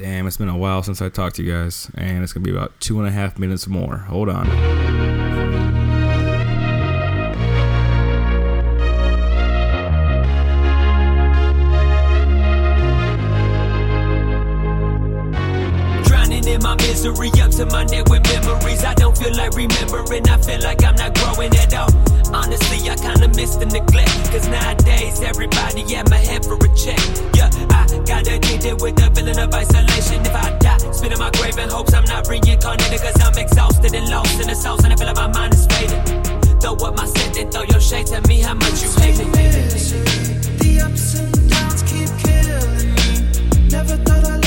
Damn, it's been a while since I talked to you guys, and it's gonna be about two and a half minutes more. Hold on. Drowning in my misery, up to my neck with memories. I don't feel like remembering, I feel like I'm miss the neglect. Cause nowadays, everybody at my head for a check. Yeah, I got addicted with the feeling of isolation. If I die, spit in my grave in hopes I'm not reincarnated. Cause I'm exhausted and lost in the sauce, and I feel like my mind is fading. Throw up my scent and throw your shade. Tell me how much you hate it. The ups and downs keep killing me. Never thought I'd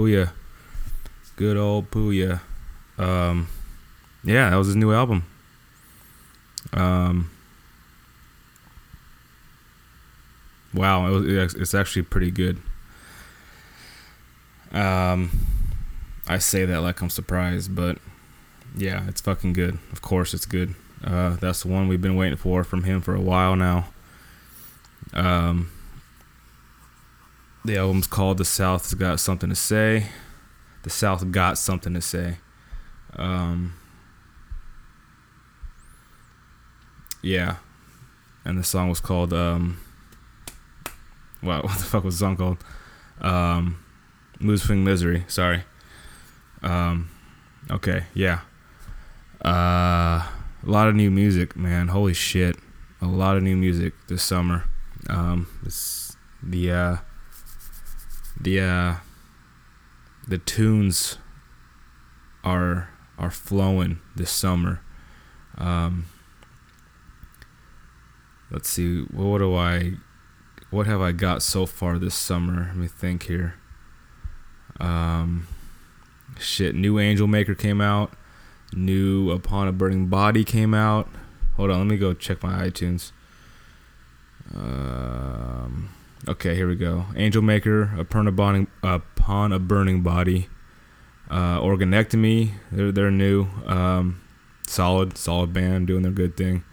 Pouya. Good old Pouya. Um yeah, that was his new album. Um Wow, it was it's- actually pretty good. Um I say that like I'm surprised, but yeah, it's fucking good. Of course it's good. Uh, that's the one we've been waiting for from him for a while now. Um, the album's called "The South's Got Something to Say." The South got something to say. Um, yeah, and the song was called um, what? What the fuck was the song called? Um, "Mood Swing Misery." Sorry. Um, okay, yeah. Uh, a lot of new music, man. Holy shit. A lot of new music this summer. Um, it's the, uh, the, uh, the tunes are, are flowing this summer. Um, let's see. What do I, what have I got so far this summer? Let me think here. Um, shit. New Angel Maker came out. New Upon a Burning Body came out. Hold on, let me go check my iTunes. Um, okay, here we go. Angel Maker, Upon a Burning, Upon a Burning Body, uh, Organectomy. They're they're new. Um, solid, solid band doing their good thing.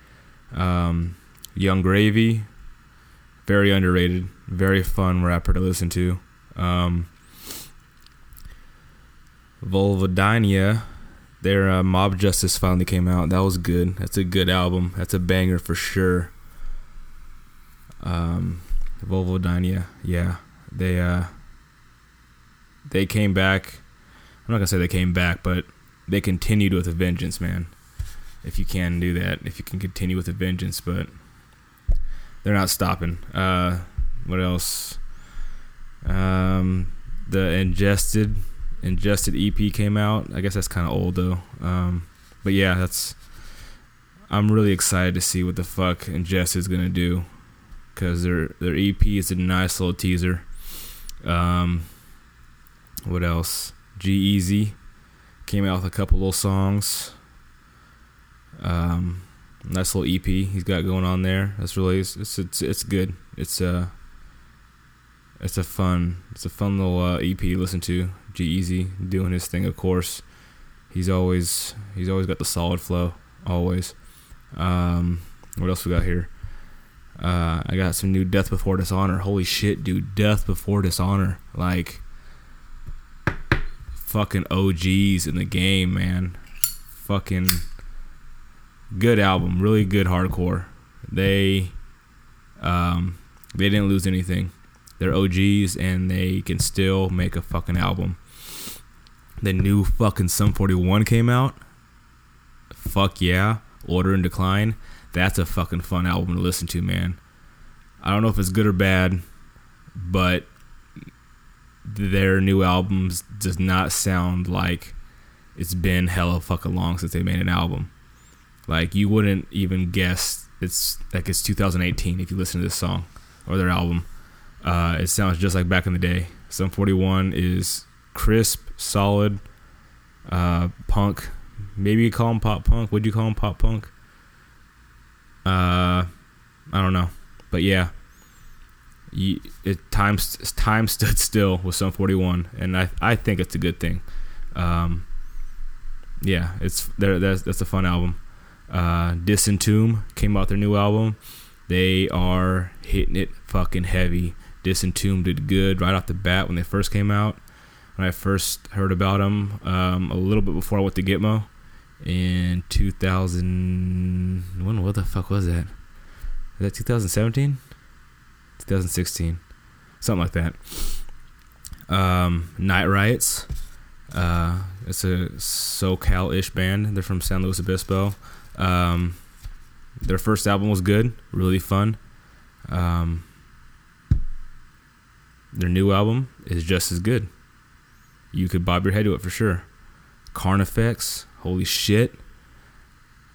Um, Yung Gravy, very underrated, very fun rapper to listen to. Um, their uh, Mob Justice finally came out. That was good. That's a good album. That's a banger for sure. Um, Vulvodynia, yeah, they uh, they came back. I'm not gonna say they came back, but they continued with a vengeance, man. If you can do that, if you can continue with a vengeance, but they're not stopping. Uh, what else? Um, the ingested Ingested EP came out. I guess that's kind of old though. Um, but yeah, that's. I'm really excited to see what the fuck Ingested is gonna do, cause their their EP is a nice little teaser. Um, what else? G-Eazy came out with a couple little songs. Um, nice little EP he's got going on there. That's really it's it's it's, it's good. It's uh it's a fun it's a fun little uh, EP to listen to. G-Eazy doing his thing, of course. He's always he's always got the solid flow, always. Um, what else we got here? Uh, I got some new Death Before Dishonor. Holy shit, dude! Death Before Dishonor, like fucking OGs in the game, man. Fucking good album, really good hardcore. They um they didn't lose anything. They're OGs and they can still make a fucking album. The new fucking Sum 41 came out. Fuck yeah. Order in Decline. That's a fucking fun album to listen to, man. I don't know if it's good or bad, but their new albums does not sound like it's been hella fucking long since they made an album. Like you wouldn't even guess it's like it's 2018 if you listen to this song or their album. Uh, it sounds just like back in the day. Sum 41 is crisp, solid, uh, punk. Maybe you call them pop punk. Would you call them pop punk? Uh, I don't know, but yeah, you, it time time stood still with Sum 41, and I I think it's a good thing. Um, yeah, it's there. That's that's a fun album. Uh, Disentomb came out their new album. They are hitting it fucking heavy. Disentomb did good right off the bat when they first came out. When I first heard about them, um, a little bit before I went to Gitmo in 2000. When what the fuck was that? Is that 2017? 2016, something like that. Um, Night Riots. Uh, it's a SoCal-ish band. They're from San Luis Obispo. Um, their first album was good, really fun. Um, their new album is just as good. You could bob your head to it for sure. Carnifex, holy shit.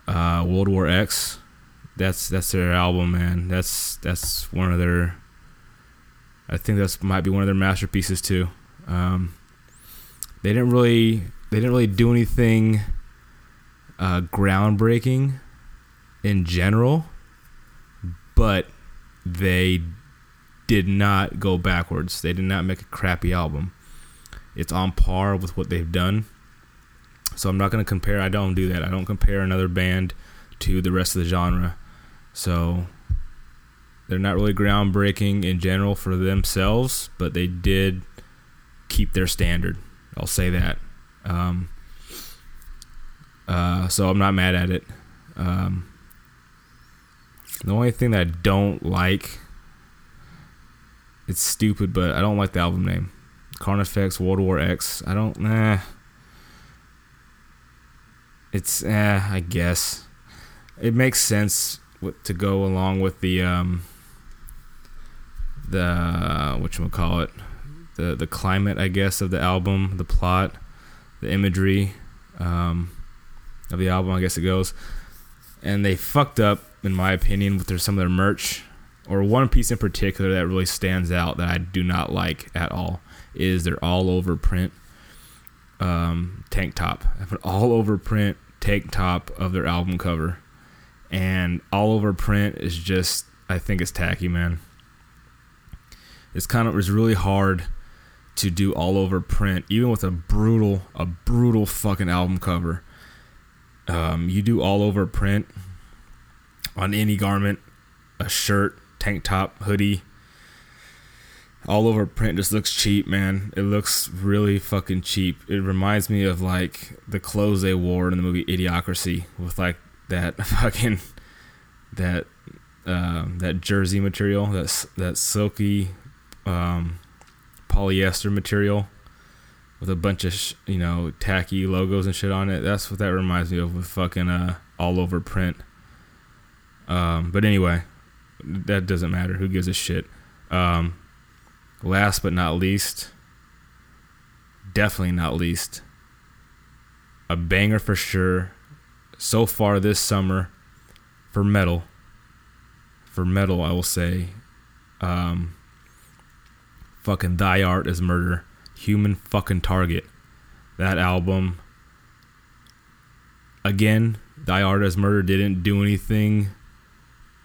Uh, World War X, that's that's their album, man. That's that's one of their. I think that's might be one of their masterpieces too. Um, they didn't really they didn't really do anything uh, groundbreaking in general, but they did not go backwards. They did not make a crappy album. It's on par with what they've done. So I'm not going to compare. I don't do that. I don't compare another band to the rest of the genre. So they're not really groundbreaking in general for themselves, but they did keep their standard. I'll say that. Um, uh, so I'm not mad at it. Um, the only thing that I don't like, it's stupid, but I don't like the album name. Carnifex World War X. I don't, nah. It's, eh, I guess. It makes sense to go along with the, um, the, what you call it, the, the climate, I guess, of the album, the plot, the imagery, um, of the album, I guess it goes. And they fucked up, in my opinion, with their, some of their merch, or one piece in particular that really stands out that I do not like at all is their all over print um, tank top. I have an all over print tank top of their album cover, and all over print is just I think it's tacky, man. It's kind of it's really hard to do all over print, even with a brutal a brutal fucking album cover. Um, you do all over print on any garment, a shirt, tank top, hoodie. All over print just looks cheap, man. It looks really fucking cheap. It reminds me of like the clothes they wore in the movie Idiocracy with like that fucking that um, that jersey material, that that silky um, polyester material with a bunch of sh- you know tacky logos and shit on it. That's what that reminds me of with fucking uh, all over print. Um, but anyway, that doesn't matter. Who gives a shit? Um, last but not least, definitely not least, a banger for sure so far this summer for metal. For metal, I will say, um, fucking Thy Art is Murder, Human fucking Target. That album, again, Thy Art is Murder didn't do anything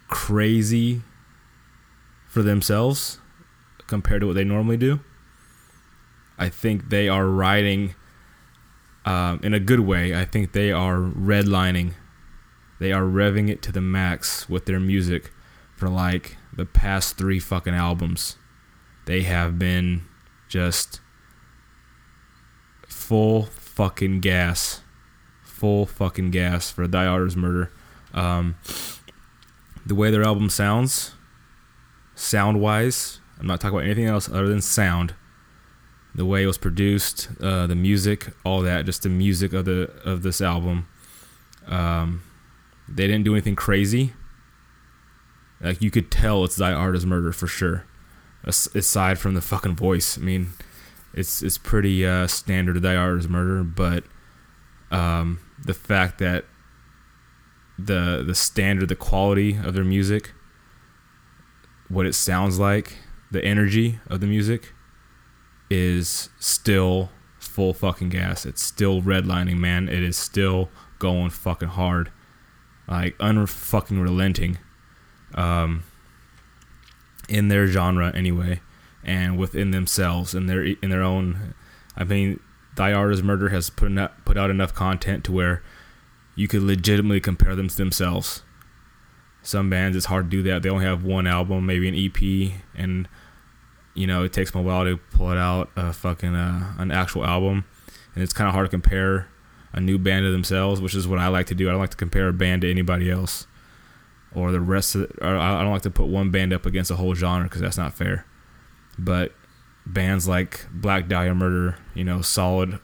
crazy for themselves compared to what they normally do. I think they are riding um, in a good way. I think they are redlining. They are revving it to the max with their music for like the past three fucking albums. They have been just full fucking gas. Full fucking gas for Art is Murder. Um, the way their album sounds, sound wise, I'm not talking about anything else other than sound. The way it was produced, uh, the music, all that, just the music of the of this album. Um, they didn't do anything crazy. Like you could tell it's Thy Art is Murder for sure. As- aside from the fucking voice, I mean, it's it's pretty uh, standard Thy Art is Murder, but um, the fact that the the standard, the quality of their music, what it sounds like, the energy of the music is still full fucking gas. It's still redlining, man. It is still going fucking hard, like unfucking relenting, um, in their genre anyway, and within themselves in their in their own. I mean, Thy Art is Murder has put put out enough content to where you could legitimately compare them to themselves. Some bands it's hard to do that. They only have one album, maybe an EP, and you know it takes them a while to pull it out a fucking uh, an actual album, and it's kind of hard to compare a new band to themselves, which is what I like to do. I don't like to compare a band to anybody else or the rest of. I I don't like to put one band up against a whole genre because that's not fair. But bands like Black Dahlia Murder, you know, solid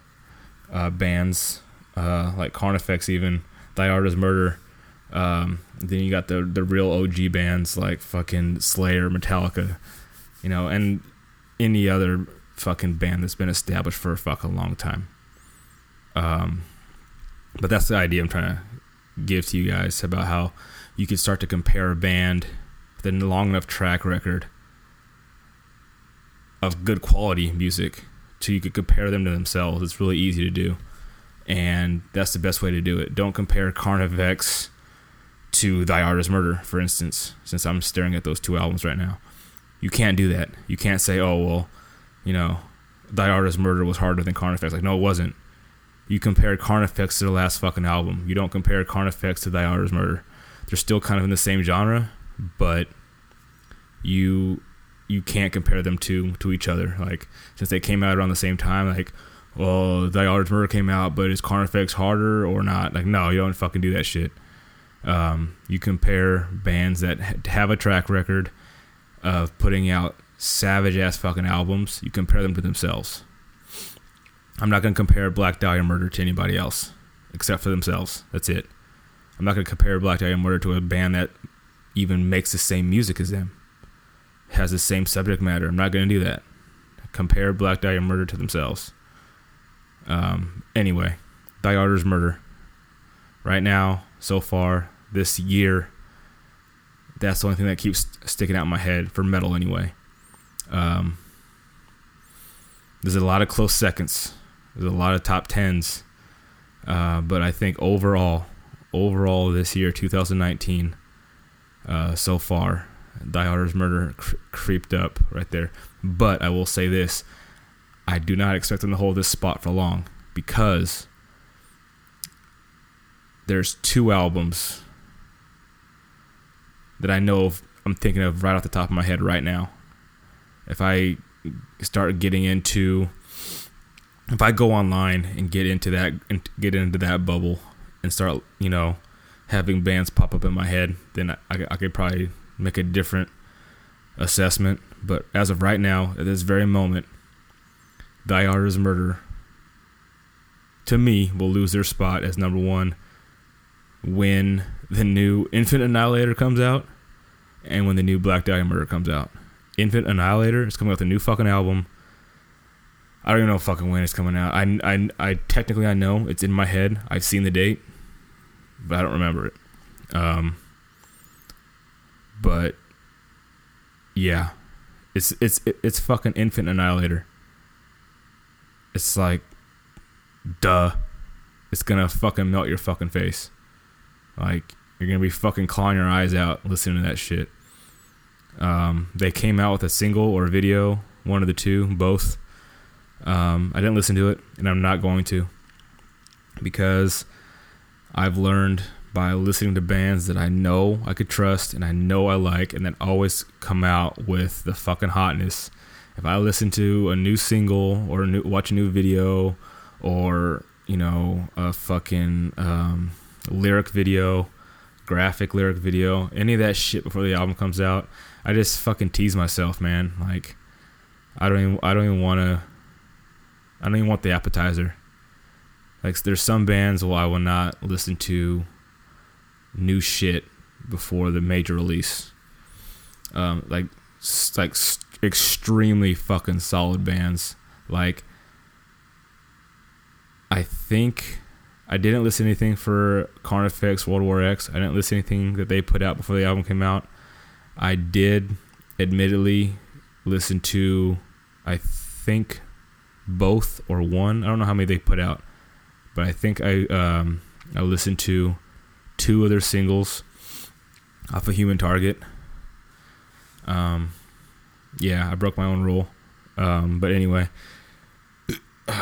uh, bands uh, like Carnifex, even Thy Art is Murder. Um, then you got the the real OG bands like fucking Slayer, Metallica, you know, and any other fucking band that's been established for a fucking long time. Um, but that's the idea I'm trying to give to you guys about how you can start to compare a band with a long enough track record of good quality music to you could compare them to themselves. It's really easy to do. And that's the best way to do it. Don't compare Carnifex to Thy Art is Murder, for instance, since I'm staring at those two albums right now. You can't do that. You can't say, oh, well, you know, Thy Murder was harder than Carnifex. Like, no, it wasn't. You compare Carnifex to the last fucking album. You don't compare Carnifex to Thy Murder. They're still kind of in the same genre, but you you can't compare them to to each other. Like since they came out around the same time, like well, Thy Murder came out, but is Carnifex harder or not? Like no, you don't fucking do that shit. Um, you compare bands that have a track record of putting out savage ass fucking albums. You compare them to themselves. I'm not gonna compare Black Dahlia Murder to anybody else except for themselves. That's it. I'm not gonna compare Black Dahlia Murder to a band that even makes the same music as them, has the same subject matter. I'm not gonna do that. Compare Black Dahlia Murder to themselves. Um, anyway, Thy Murder. Right now, so far this year, that's the only thing that keeps sticking out in my head for metal anyway. Um, there's a lot of close seconds. There's a lot of top tens. Uh, but I think overall, overall this year, 2019, uh, so far, Thy Art's Murder cre- creeped up right there. But I will say this: I do not expect them to hold this spot for long because there's two albums that I know of, I'm thinking of right off the top of my head right now. If I start getting into, if I go online and get into that and get into that bubble and start, you know, having bands pop up in my head, then I, I, could probably make a different assessment. But as of right now, at this very moment, is Murder, to me, will lose their spot as number one when the new Infant Annihilator comes out and when the new Black Dahlia Murder comes out. Infant Annihilator is coming out with a new fucking album. I don't even know fucking when it's coming out. I, I, I technically I know it's in my head. I've seen the date, but I don't remember it. Um, but yeah, it's it's it's fucking Infant Annihilator. It's like, duh, it's gonna fucking melt your fucking face. Like you're gonna be fucking clawing your eyes out listening to that shit. Um, they came out with a single or a video, one of the two, both. Um, I didn't listen to it, and I'm not going to because I've learned by listening to bands that I know I could trust and I know I like, and that always come out with the fucking hotness. If I listen to a new single or a new, watch a new video or you know a fucking um, lyric video, graphic lyric video, any of that shit before the album comes out, I just fucking tease myself, man. Like I don't even I don't even want to. I don't even want the appetizer. Like there's some bands where I will not listen to new shit before the major release. Um, like like extremely fucking solid bands. Like I think I didn't listen to anything for Carnifex World War X. I didn't listen to anything that they put out before the album came out. I did admittedly listen to I think both or one. I don't know how many they put out, but I think I um, I listened to two of their singles off of Human Target. Um, yeah, I broke my own rule. Um, but anyway,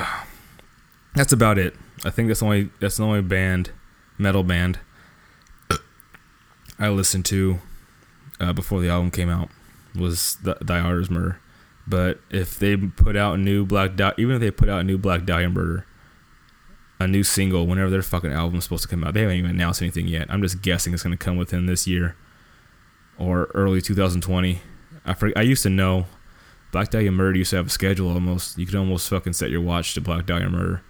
that's about it. I think that's the only that's the only band, metal band, I listened to uh, before the album came out was the Artist Murder. But if they put out a new Black Di- even if they put out a new Black Diamond Murder, a new single whenever their fucking album's supposed to come out, they haven't even announced anything yet. I'm just guessing it's gonna come within this year or early 2020. I I used to know Black Dahlia Murder used to have a schedule almost. You could almost fucking set your watch to Black Dahlia Murder.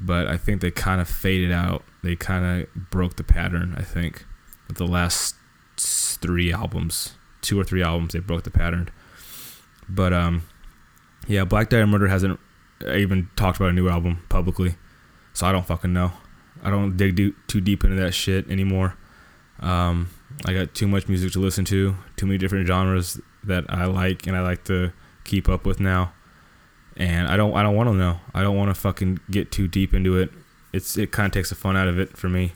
But I think they kind of faded out. They kind of broke the pattern, I think, with the last three albums. Two or three albums, they broke the pattern. But, um, yeah, Black Dahlia Murder hasn't even talked about a new album publicly. So I don't fucking know. I don't dig do- too deep into that shit anymore. Um, I got too much music to listen to, too many different genres that I like and I like to keep up with now. And I don't I don't want to know. I don't want to fucking get too deep into it. It's it kind of takes the fun out of it for me.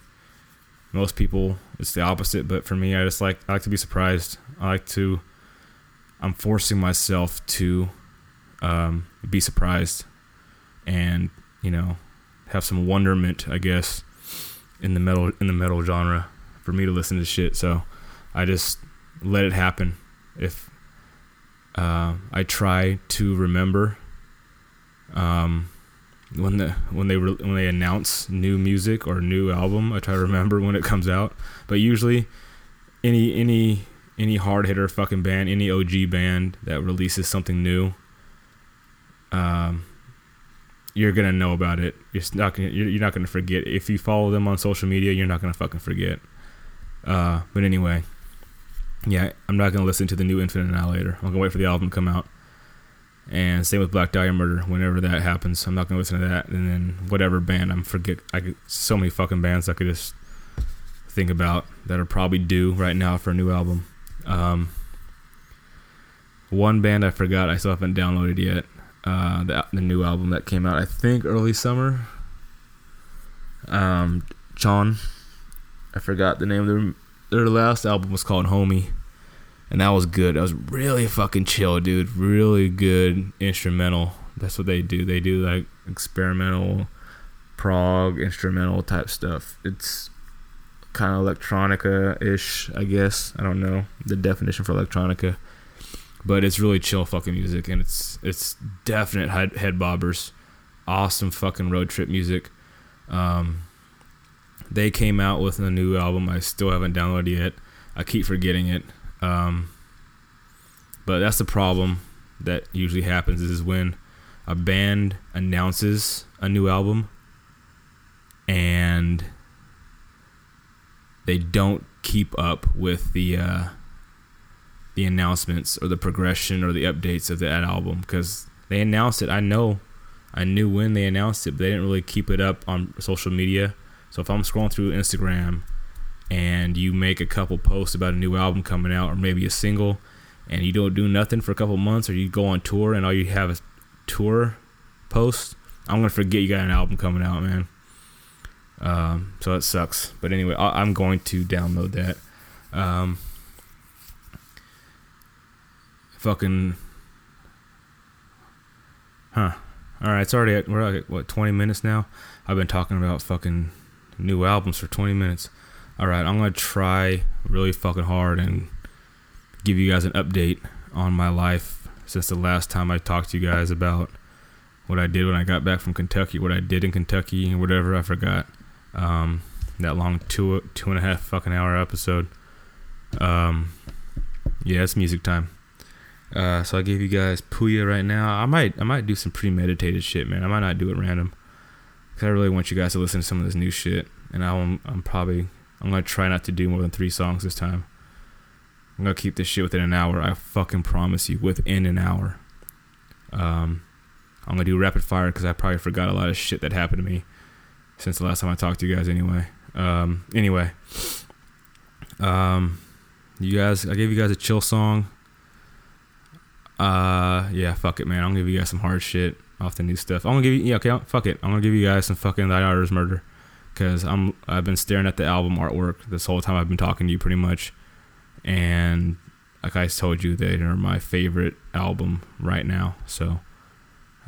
Most people it's the opposite, but for me I just like I like to be surprised. I like to I'm forcing myself to um, be surprised and, you know, have some wonderment, I guess, in the metal in the metal genre for me to listen to shit. So I just let it happen. If uh, I try to remember um, when the when they re- when they announce new music or new album, I try to remember when it comes out. But usually, any any any hard hitter fucking band, any OG band that releases something new, um, you're gonna know about it. You're not gonna you're, you're not gonna forget. If you follow them on social media, you're not gonna fucking forget. Uh, but anyway, yeah, I'm not gonna listen to the new Infant Annihilator. I'm gonna wait for the album to come out. And same with Black Dahlia Murder. Whenever that happens, I'm not gonna listen to that. And then whatever band I'm forget. I could so many fucking bands I could just think about that are probably due right now for a new album. Um, one band I forgot. I still haven't downloaded yet. Uh, the the new album that came out. I think early summer. Um, Chon. I forgot the name of their their last album was called Homie, and that was good. That was really fucking chill, dude. Really good instrumental. That's what they do. They do like experimental, prog instrumental type stuff. It's kind of electronica ish, I guess. I don't know the definition for electronica, but it's really chill fucking music, and it's it's definite head, head bobbers. Awesome fucking road trip music. Um, they came out with a new album. I still haven't downloaded yet. I keep forgetting it. Um, but that's the problem that usually happens is when a band announces a new album and they don't keep up with the uh, the announcements or the progression or the updates of that album because They announced it. I know. I knew when they announced it, but they didn't really keep it up on social media. So if I'm scrolling through Instagram and you make a couple posts about a new album coming out or maybe a single and you don't do nothing for a couple months or you go on tour and all you have is tour posts, I'm gonna forget you got an album coming out, man. Um, so it sucks. But anyway, I- I'm going to download that. Um, fucking, huh? All right, it's already at we're at what 20 minutes now. I've been talking about fucking new albums for 20 minutes. All right, I'm gonna try really fucking hard and give you guys an update on my life since the last time I talked to you guys about what I did when I got back from Kentucky, what I did in Kentucky, and whatever I forgot. Um, that long two two and a half fucking hour episode. Um, yeah, it's music time. Uh, so I gave you guys Pouya right now. I might I might do some premeditated shit, man. I might not do it random. Cause I really want you guys to listen to some of this new shit, and I'm I'm probably I'm gonna try not to do more than three songs this time. I'm gonna keep this shit within an hour. I fucking promise you, within an hour. Um, I'm gonna do rapid fire because I probably forgot a lot of shit that happened to me since the last time I talked to you guys. Anyway, um, anyway, um, you guys, I gave you guys a chill song. Uh, yeah, fuck it, man. I'm gonna give you guys some hard shit off the new stuff. I'm gonna give you, yeah, okay, fuck it. I'm gonna give you guys some fucking Thy Daughter's Murder, cause I'm, I've been staring at the album artwork this whole time I've been talking to you, pretty much, and like I told you, they are my favorite album right now. So,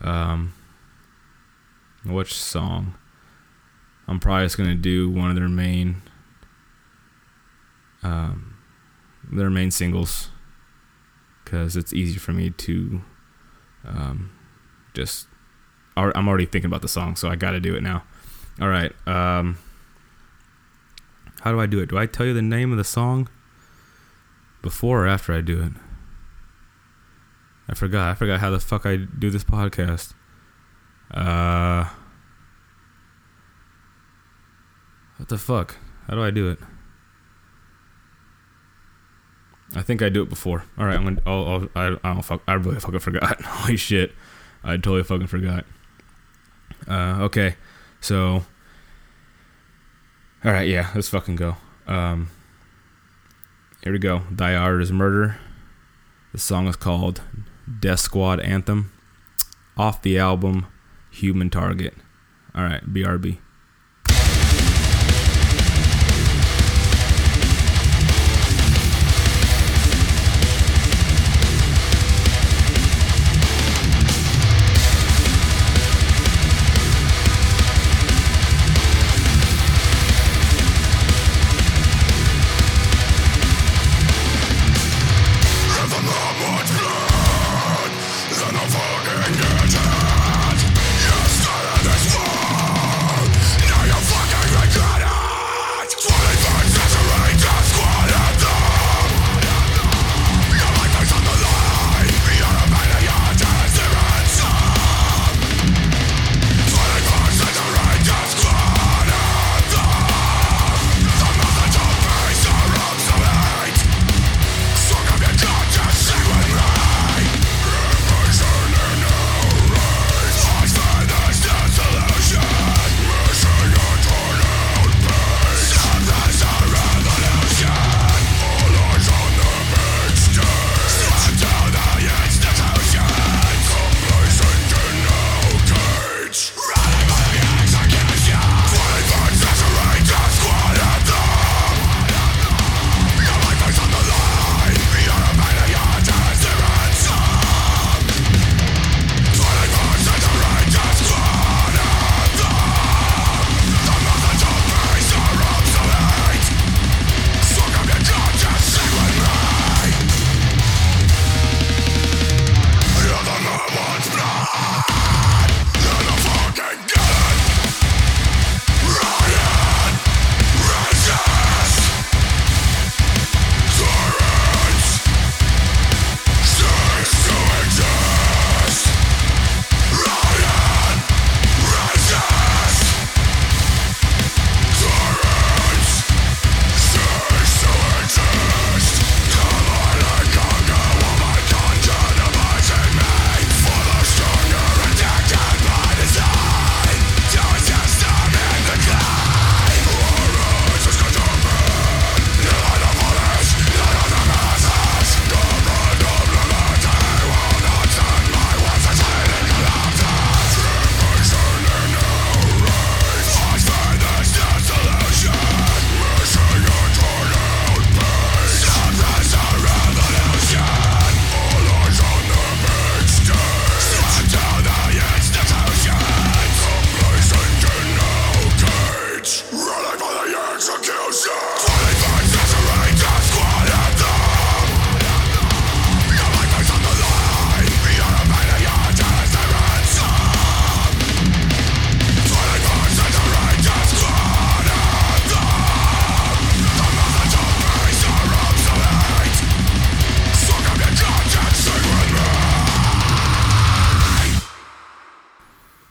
um, which song? I'm probably just gonna do one of their main, um, their main singles, because it's easy for me to, um, just. I'm already thinking about the song, so I got to do it now. All right. Um, how do I do it? Do I tell you the name of the song before or after I do it? I forgot. I forgot how the fuck I do this podcast. Uh, what the fuck? How do I do it? I think I do it before. All right, I'm gonna. I'll, I, I don't fuck. I really fucking forgot. Holy shit, I totally fucking forgot. Uh, okay, so. All right, yeah, let's fucking go. Um, here we go. Thy Art is Murder. The song is called Death Squad Anthem off the album Human Target. All right, BRB.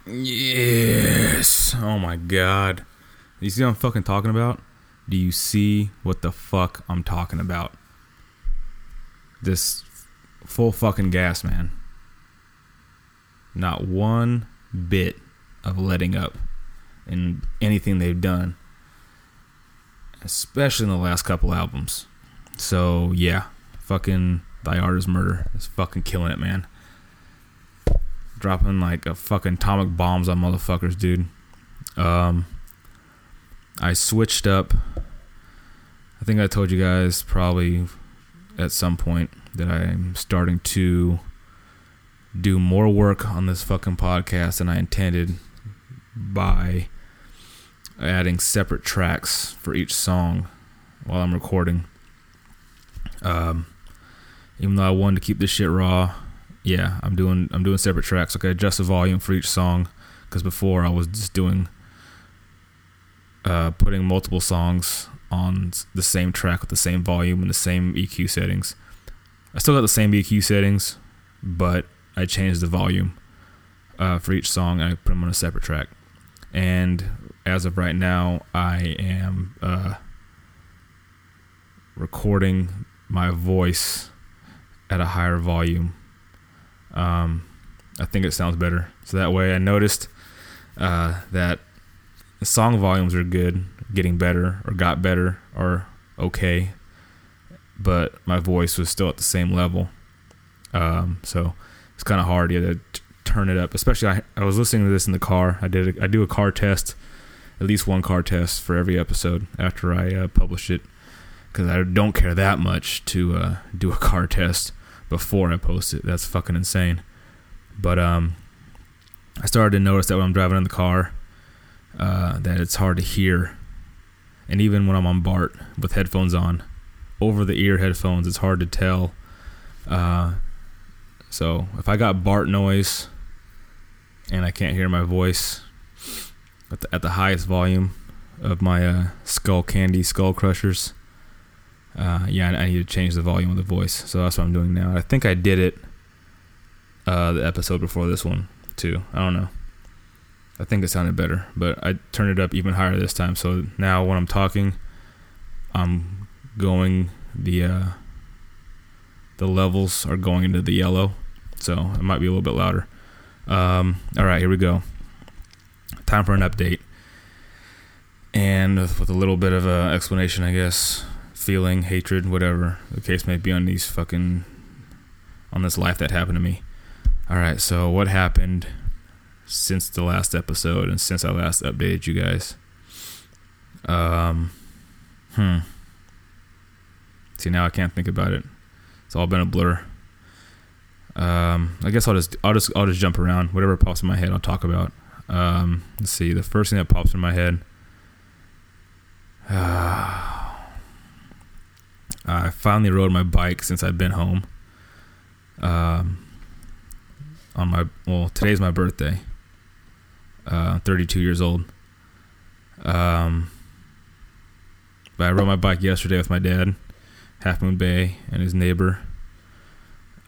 Oh my god. You see what I'm fucking talking about? Do you see what the fuck I'm talking about? This full fucking gas, man. Not one bit of letting up in anything they've done, especially in the last couple albums. So, yeah, fucking Thy Art is Murder is fucking killing it, man. Dropping like a fucking atomic bombs on motherfuckers, dude. Um, I switched up. I think I told you guys probably at some point that I'm starting to do more work on this fucking podcast than I intended by adding separate tracks for each song while I'm recording. Um, even though I wanted to keep this shit raw, yeah, I'm doing I'm doing separate tracks. Okay, adjust the volume for each song because before I was just doing uh, putting multiple songs on the same track with the same volume and the same EQ settings. I still got the same EQ settings, but I changed the volume uh, for each song I put them on a separate track. And as of right now, I am uh, recording my voice at a higher volume. Um, I think it sounds better. So that way, I noticed uh, that the song volumes are good, getting better, or got better, or okay, but my voice was still at the same level. Um, so it's kind of hard yeah, to t- turn it up. Especially, I, I was listening to this in the car. I did a, I do a car test, at least one car test for every episode after I uh, publish it, because I don't care that much to uh, do a car test before I post it. That's fucking insane. But um, I started to notice that when I'm driving in the car, uh, that it's hard to hear, and even when I'm on BART with headphones on, over the ear headphones, it's hard to tell. Uh, so if I got BART noise and I can't hear my voice at the, at the highest volume of my uh, Skullcandy Skull Crushers, uh, yeah, I need to change the volume of the voice. So that's what I'm doing now. I think I did it uh, the episode before this one too. I don't know. I think it sounded better, but I turned it up even higher this time. So now when I'm talking, I'm going the uh, the levels are going into the yellow, so it might be a little bit louder. Um, all right, here we go. Time for an update, and with a little bit of an explanation, I guess. Feeling, hatred, whatever the case may be on these fucking on this life that happened to me. All right, so what happened since the last episode and since I last updated you guys? Um, hmm. See now I can't think about it. It's all been a blur. Um, I guess I'll just I'll just I'll just jump around. Whatever pops in my head, I'll talk about. Um, let's see. The first thing that pops in my head. I finally rode my bike since I've been home. Um, on my well, today's my birthday. Uh, 32 years old. Um, but I rode my bike yesterday with my dad, Half Moon Bay, and his neighbor.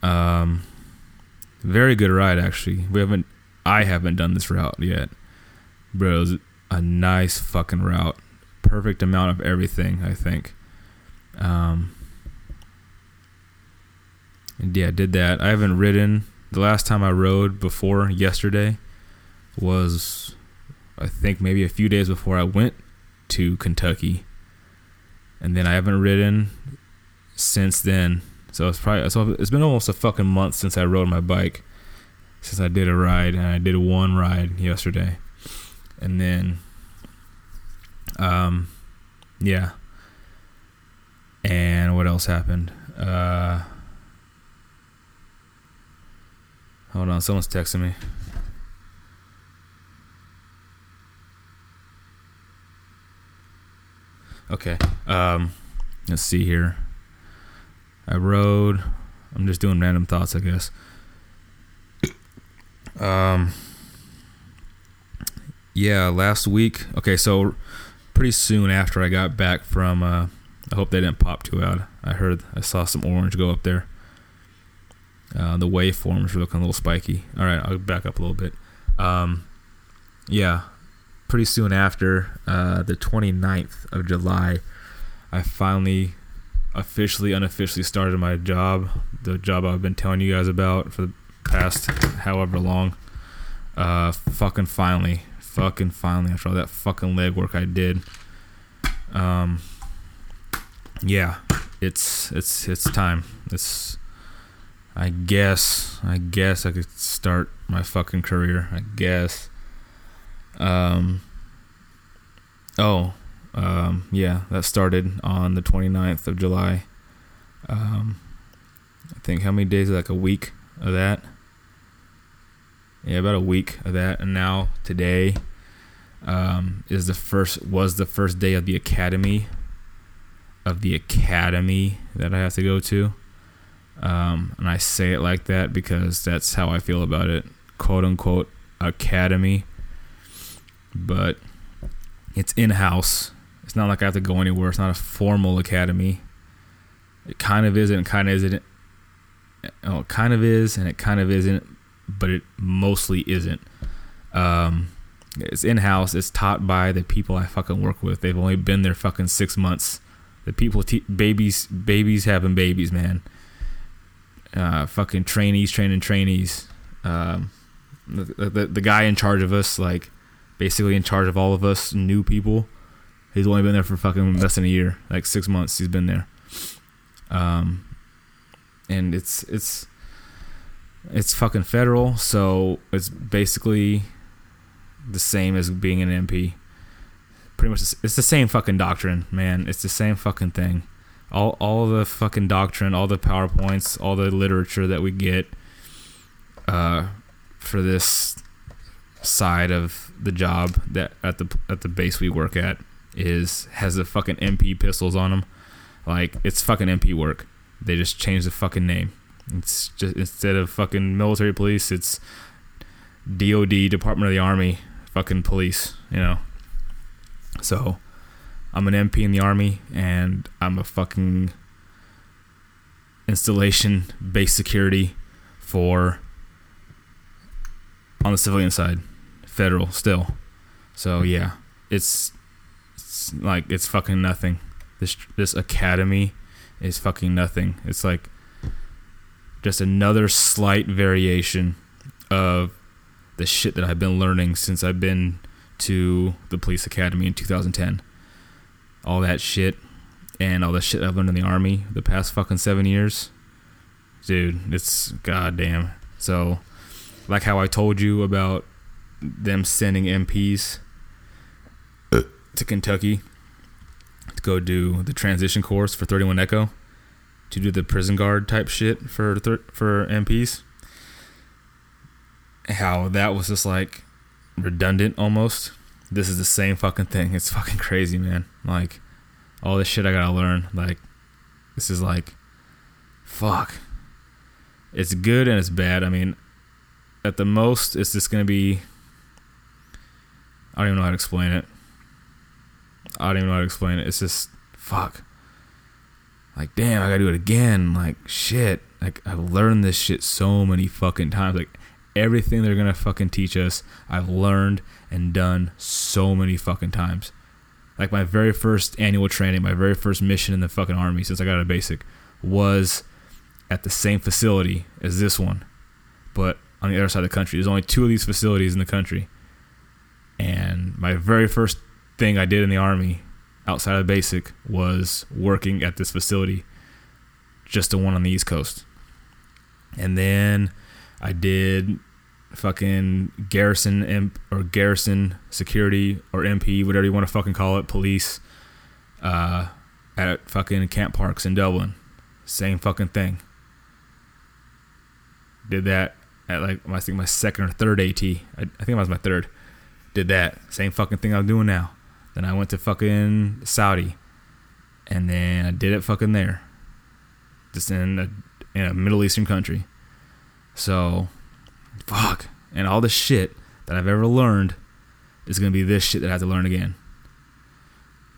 Um, very good ride actually. We haven't, I haven't done this route yet, but It was a nice fucking route. Perfect amount of everything, I think. Um, yeah, did that. I haven't ridden. The last time I rode before yesterday was, I think, maybe a few days before I went to Kentucky. And then I haven't ridden since then. So it's probably so it's been almost a fucking month since I rode my bike. Since I did a ride and I did one ride yesterday. And then um yeah. And what else happened? Uh Hold on, someone's texting me. Okay. Um let's see here. I rode I'm just doing random thoughts, I guess. Um yeah, last week. Okay, so pretty soon after I got back from uh I hope they didn't pop too loud. I heard I saw some orange go up there. Uh, the waveforms are looking a little spiky. All right, I'll back up a little bit. Um, yeah, pretty soon after, uh, the 29th of July, I finally officially, unofficially started my job. The job I've been telling you guys about for the past however long. Uh, fucking finally, fucking finally, after all that fucking legwork I did. Um, yeah, it's it's it's time. It's I guess I guess I could start my fucking career. I guess. Um. Oh, um, yeah, that started on the 29th of July. Um, I think how many days? Like a week of that. Yeah, about a week of that, and now today um, is the first was the first day of the academy of the academy that I have to go to. Um, and I say it like that because that's how I feel about it, quote unquote academy. But it's in house. It's not like I have to go anywhere. It's not a formal academy. It kind of is and kind of isn't. Oh, it kind of is and it kind of isn't, but it mostly isn't. Um, it's in house. It's taught by the people I fucking work with. They've only been there fucking six months. The people, te- babies, babies having babies, man. Uh, fucking trainees training trainees. Um, the, the the guy in charge of us, like, basically in charge of all of us new people. He's only been there for fucking less than a year, like six months. He's been there. Um, and it's it's it's fucking federal, so it's basically the same as being an MP. Pretty much, it's the same fucking doctrine, man. It's the same fucking thing. All all the fucking doctrine, all the powerpoints, all the literature that we get uh, for this side of the job that at the at the base we work at is has the fucking MP pistols on them. Like it's fucking MP work. They just changed the fucking name. It's just instead of fucking military police, it's DOD Department of the Army fucking police, you know. So, I'm an MP in the army and I'm a fucking installation base security for on the civilian side, federal still. So, yeah, it's, it's like it's fucking nothing. This this academy is fucking nothing. It's like just another slight variation of the shit that I've been learning since I've been to the police academy in 2010. All that shit and all the shit I've learned in the army the past fucking seven years. Dude, it's goddamn. So, like how I told you about them sending MPs to Kentucky to go do the transition course for 31 Echo to do the prison guard type shit for for MPs. How that was just like redundant almost. This is the same fucking thing. It's fucking crazy, man. Like all this shit I gotta learn. Like this is like fuck. It's good and it's bad. I mean, at the most, it's just gonna be. I don't even know how to explain it. I don't even know how to explain it. It's just fuck. Like damn, I gotta do it again. Like shit. Like I've learned this shit so many fucking times. Like everything they're gonna fucking teach us, I've learned and done so many fucking times. Like my very first annual training, my very first mission in the fucking army since I got a basic was at the same facility as this one, but on the other side of the country. There's only two of these facilities in the country. And my very first thing I did in the army outside of basic was working at this facility, just the one on the East Coast. And then I did fucking garrison imp or garrison security or MP, whatever you want to fucking call it, police, uh, at fucking Camp Parks in Dublin. Same fucking thing. Did that at like I think my second or third AT. I, I think it was my third. Did that same fucking thing I'm doing now. Then I went to fucking Saudi, and then I did it fucking there, just in a in a Middle Eastern country. So, fuck, and all the shit that I've ever learned is gonna be this shit that I have to learn again.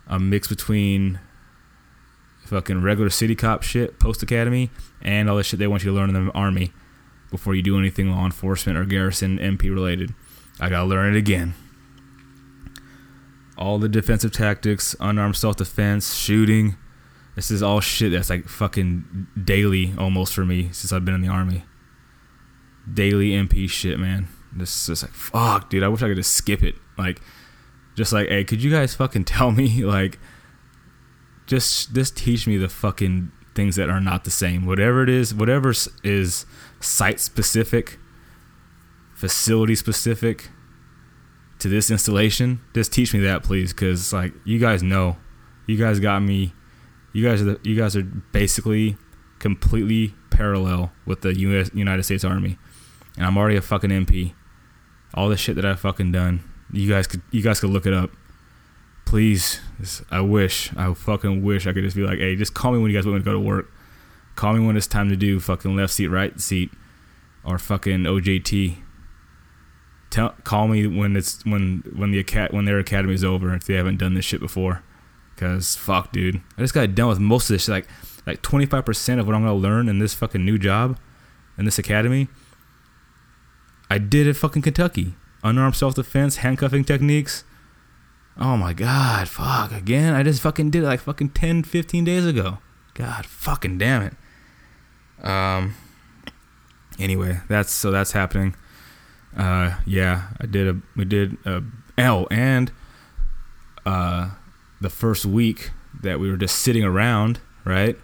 A mix between fucking regular city cop shit, post academy, and all the shit they want you to learn in the army before you do anything law enforcement or garrison MP related. I gotta learn it again. all the defensive tactics, unarmed self defense, shooting. This is all shit that's like fucking daily almost for me since I've been in the army. Daily MP shit, man. This is like fuck, dude. I wish I could just skip it. Like, just like, hey, could you guys fucking tell me like, just just teach me the fucking things that are not the same. Whatever it is, whatever is site specific, facility specific to this installation, just teach me that, please, because like you guys know, you guys got me. You guys are the, you guys are basically completely parallel with the U.S. United States Army, and I'm already a fucking MP. All the shit that I've fucking done, you guys could you guys could look it up. Please, I wish, I fucking wish I could just be like, hey, just call me when you guys want me to go to work. Call me when it's time to do fucking left seat, right seat, or fucking OJT. Tell, call me when it's when when the when their academy's over if they haven't done this shit before. Cause fuck, dude, I just got done with most of this. Shit. Like like twenty five percent of what I'm gonna learn in this fucking new job, in this academy. I did at fucking Kentucky. Unarmed self defense, handcuffing techniques. Oh my god, fuck again. I just fucking did it like fucking 10, 15 days ago. God fucking damn it. Um anyway, that's so that's happening. Uh yeah, I did a we did a oh and uh the first week that we were just sitting around, right?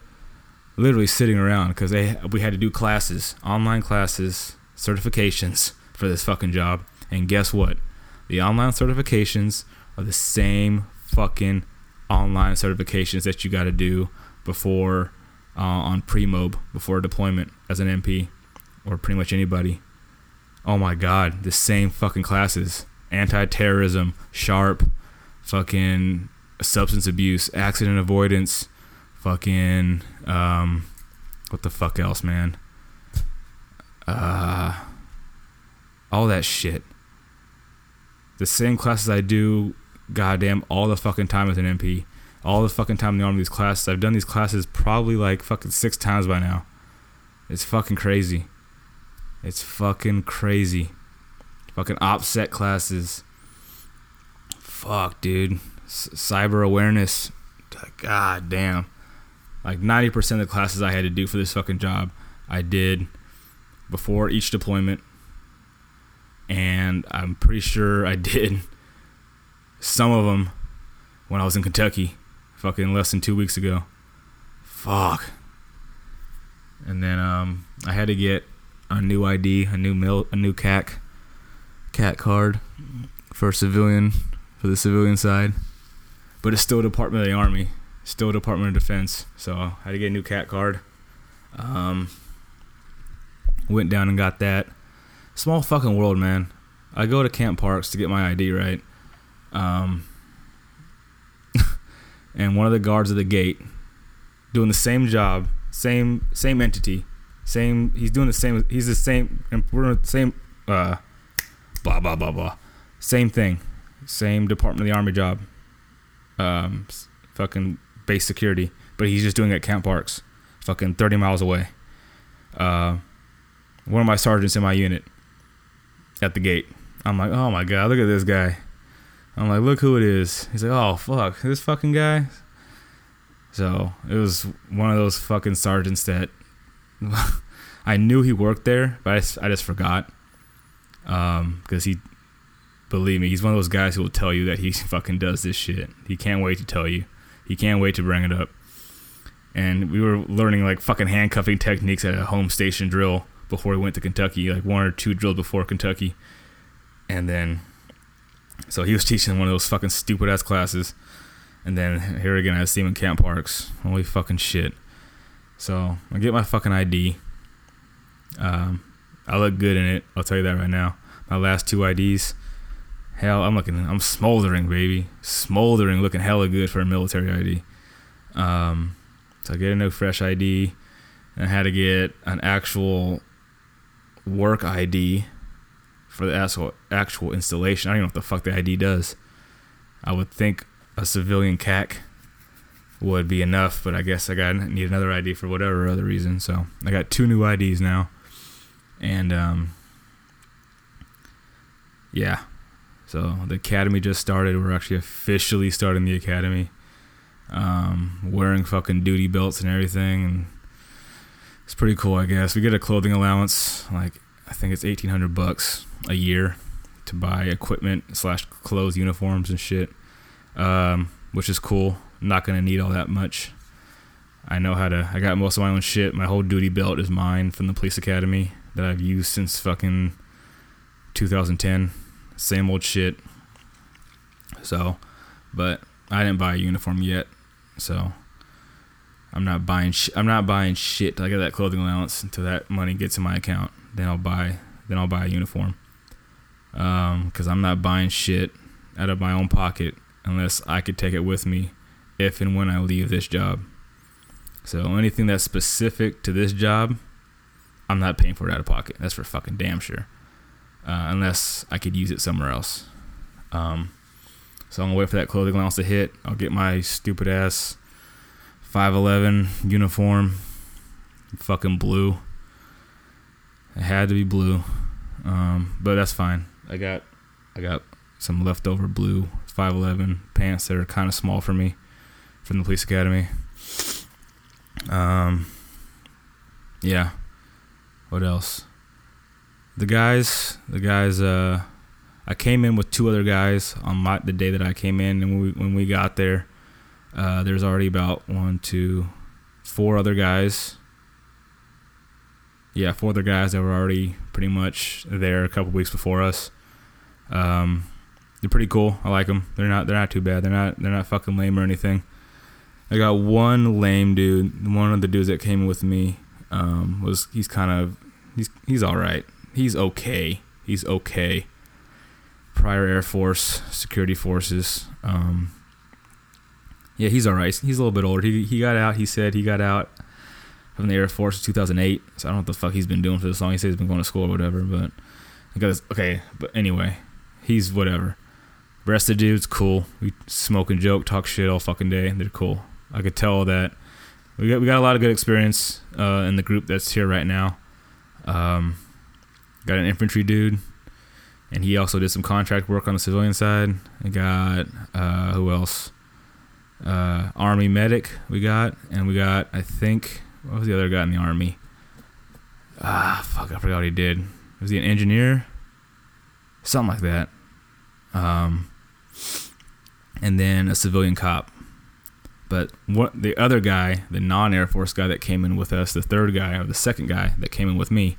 Literally sitting around because they we had to do classes, online classes, certifications for this fucking job. And guess what? The online certifications are the same fucking online certifications that you got to do before uh, on pre-mob before deployment as an MP or pretty much anybody. Oh my god, the same fucking classes: anti-terrorism, sharp, fucking substance abuse, accident avoidance, fucking um, what the fuck else, man? Uh, all that shit. The same classes I do, goddamn, all the fucking time as an MP. All the fucking time in the army, these classes. I've done these classes probably like fucking six times by now. It's fucking crazy. It's fucking crazy. Fucking OPSEC classes. Fuck, dude. S- cyber awareness. God damn. Like 90% of the classes I had to do for this fucking job, I did before each deployment. And I'm pretty sure I did some of them when I was in Kentucky, fucking less than two weeks ago. Fuck. And then um, I had to get a new ID, a new mil, a new CAC, CAT card for civilian, for the civilian side. But it's still Department of the Army, still Department of Defense. So I had to get a new CAT card. Um, went down and got that. Small fucking world, man. I go to Camp Parks to get my ID, right? Um, and one of the guards at the gate doing the same job, same same entity, same. He's doing the same. He's the same. We're the same. Uh, blah blah blah blah. Same thing. Same Department of the Army job. Um, fucking base security, but he's just doing it at Camp Parks, fucking thirty miles away. Uh, one of my sergeants in my unit at the gate. I'm like, oh my god, look at this guy. I'm like, look who it is. He's like, oh fuck, this fucking guy. So it was one of those fucking sergeants that I knew he worked there, but I just, I just forgot. Um, because he, believe me, he's one of those guys who will tell you that he fucking does this shit. He can't wait to tell you. He can't wait to bring it up. And we were learning like fucking handcuffing techniques at a home station drill before we went to Kentucky, like one or two drills before Kentucky. And then, so he was teaching one of those fucking stupid ass classes. And then here again, I see him in Camp Parks. Holy fucking shit. So I get my fucking ID. Um, I look good in it. I'll tell you that right now. My last two IDs. Hell, I'm looking. I'm smoldering, baby. Smoldering, looking hella good for a military ID. Um, so I get a new fresh ID. And I had to get an actual work ID for the actual actual installation. I don't even know what the fuck the ID does. I would think a civilian CAC would be enough, but I guess I got need another ID for whatever other reason. So I got two new IDs now, and um, yeah. So the academy just started. We're actually officially starting the academy. Um, wearing fucking duty belts and everything, and it's pretty cool, I guess. We get a clothing allowance, like I think it's eighteen hundred bucks a year to buy equipment slash clothes, uniforms and shit, um, which is cool. not gonna need all that much. I know how to. I got most of my own shit. My whole duty belt is mine from the police academy that I've used since fucking 2010. Same old shit. So, but I didn't buy a uniform yet, so I'm not buying. Sh- I'm not buying shit. till I get that clothing allowance until that money gets in my account. Then I'll buy. Then I'll buy a uniform. Um, because I'm not buying shit out of my own pocket unless I could take it with me if and when I leave this job. So anything that's specific to this job, I'm not paying for it out of pocket. That's for fucking damn sure. Uh, unless I could use it somewhere else. Um, so I'm gonna wait for that clothing allowance to hit. I'll get my stupid ass 511 uniform, fucking blue. It had to be blue, um, but that's fine. I got, I got some leftover blue 511 pants that are kind of small for me from the police academy. Um, yeah. What else? The guys, the guys. Uh, I came in with two other guys on my the day that I came in, and we when we got there, uh, there's already about one, two, four other guys. Yeah, four other guys that were already pretty much there a couple weeks before us. Um, they're pretty cool. I like them. They're not they're not too bad. They're not they're not fucking lame or anything. I got one lame dude. One of the dudes that came with me um, was he's kind of he's he's all right. He's okay. He's okay. Prior Air Force security forces. Um, yeah, he's all right. He's a little bit older. He he got out. He said he got out from the Air Force in 2008. So I don't know what the fuck he's been doing for this long. He said he's been going to school or whatever. But because okay, but anyway, he's whatever. Rest of the dudes cool. We smoke and joke, talk shit all fucking day. They're cool. I could tell that we got we got a lot of good experience uh, in the group that's here right now. Um, got an infantry dude, and he also did some contract work on the civilian side. I got uh, who else? Uh, army medic we got, and we got I think what was the other guy in the army? Ah, fuck, I forgot what he did. Was he an engineer? Something like that. Um, and then a civilian cop. But what the other guy, the non-Air Force guy that came in with us, the third guy or the second guy that came in with me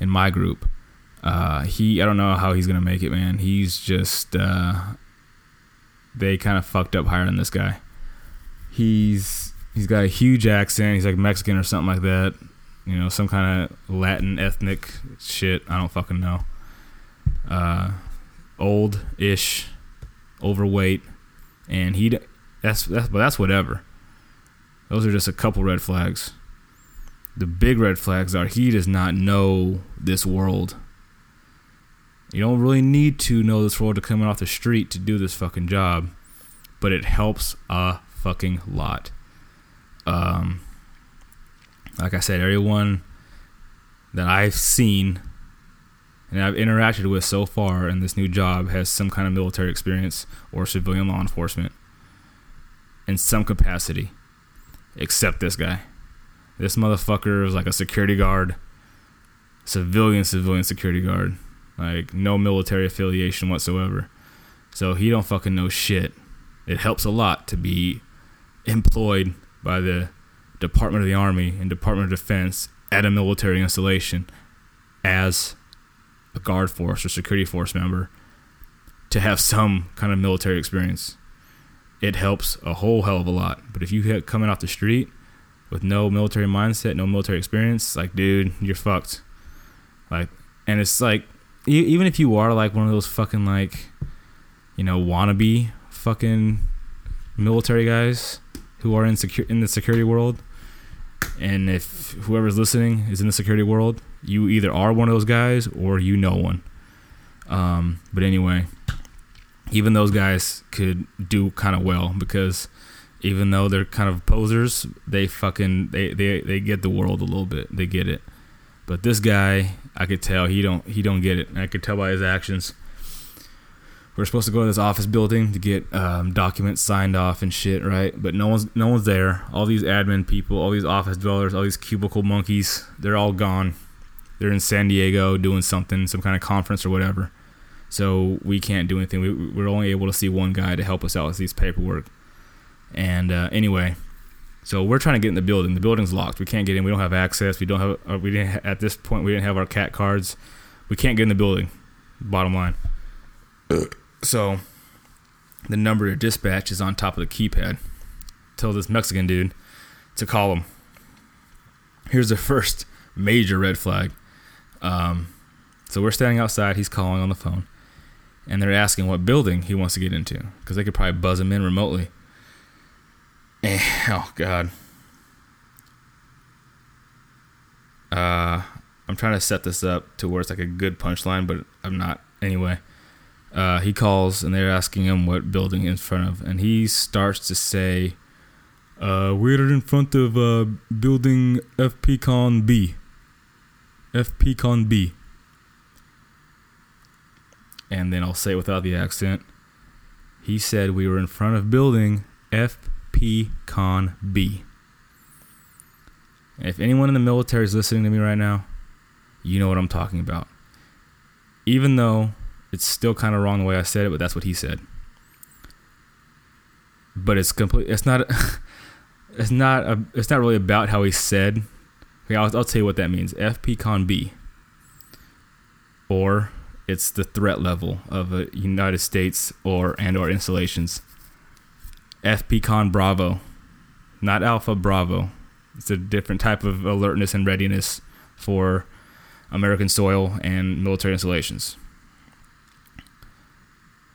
in my group, uh, he I don't know how he's gonna make it, man. He's just uh, they kind of fucked up hiring this guy. He's he's got a huge accent. He's like Mexican or something like that. You know, some kind of Latin ethnic shit. I don't fucking know. Uh, old-ish, overweight, and he that's that's but that's whatever. Those are just a couple red flags. The big red flags are he does not know this world. You don't really need to know this world to come in off the street to do this fucking job, but it helps a fucking lot. Um, like I said, everyone that I've seen and I've interacted with so far in this new job has some kind of military experience or civilian law enforcement in some capacity, except this guy. This motherfucker is like a security guard, civilian civilian security guard, like no military affiliation whatsoever. So he don't fucking know shit. It helps a lot to be employed by the Department of the Army and Department of Defense at a military installation as a guard force or security force member to have some kind of military experience. It helps a whole hell of a lot. But if you coming off the street with no military mindset, no military experience, like dude, you're fucked. Like, and it's like even if you are like one of those fucking like, you know, wannabe fucking military guys who are in secure in the security world, and if whoever's listening is in the security world, you either are one of those guys or you know one. Um, but anyway, even those guys could do kind of well because even though they're kind of posers, they fucking they, they they get the world a little bit. They get it. But this guy, I could tell he don't he don't get it. I could tell by his actions. we're supposed to go to this office building to get um, documents signed off and shit, right? But no one's no one's there. All these admin people, all these office dwellers, all these cubicle monkeys, they're all gone. They're in San Diego doing something, some kind of conference or whatever. So we can't do anything. We, we're only able to see one guy to help us out with these paperwork. And uh, anyway, so we're trying to get in the building. The building's locked. We can't get in. We don't have access. We don't have. Uh, we didn't ha- at this point. We didn't have our cat cards. We can't get in the building. Bottom line. So the number to dispatch is on top of the keypad. Tell this Mexican dude to call him. Here's the first major red flag. Um, so we're standing outside. He's calling on the phone, and they're asking what building he wants to get into because they could probably buzz him in remotely. And, oh God. Uh, I'm trying to set this up to where it's like a good punchline, but I'm not. Anyway, uh, he calls and they're asking him what building in front of, and he starts to say, uh, "We're in front of uh, building FPCon B. FPCon B." And then I'll say it without the accent. He said we were in front of building FPCon B. If anyone in the military is listening to me right now, you know what I'm talking about. Even though it's still kind of wrong the way I said it, but that's what he said. But it's complete. It's not. It's not. A, it's not really about how he said. Okay, I'll, I'll tell you what that means. FPCon B. Or it's the threat level of a United States or and or installations. FPCon Bravo, not Alpha Bravo. It's a different type of alertness and readiness for American soil and military installations.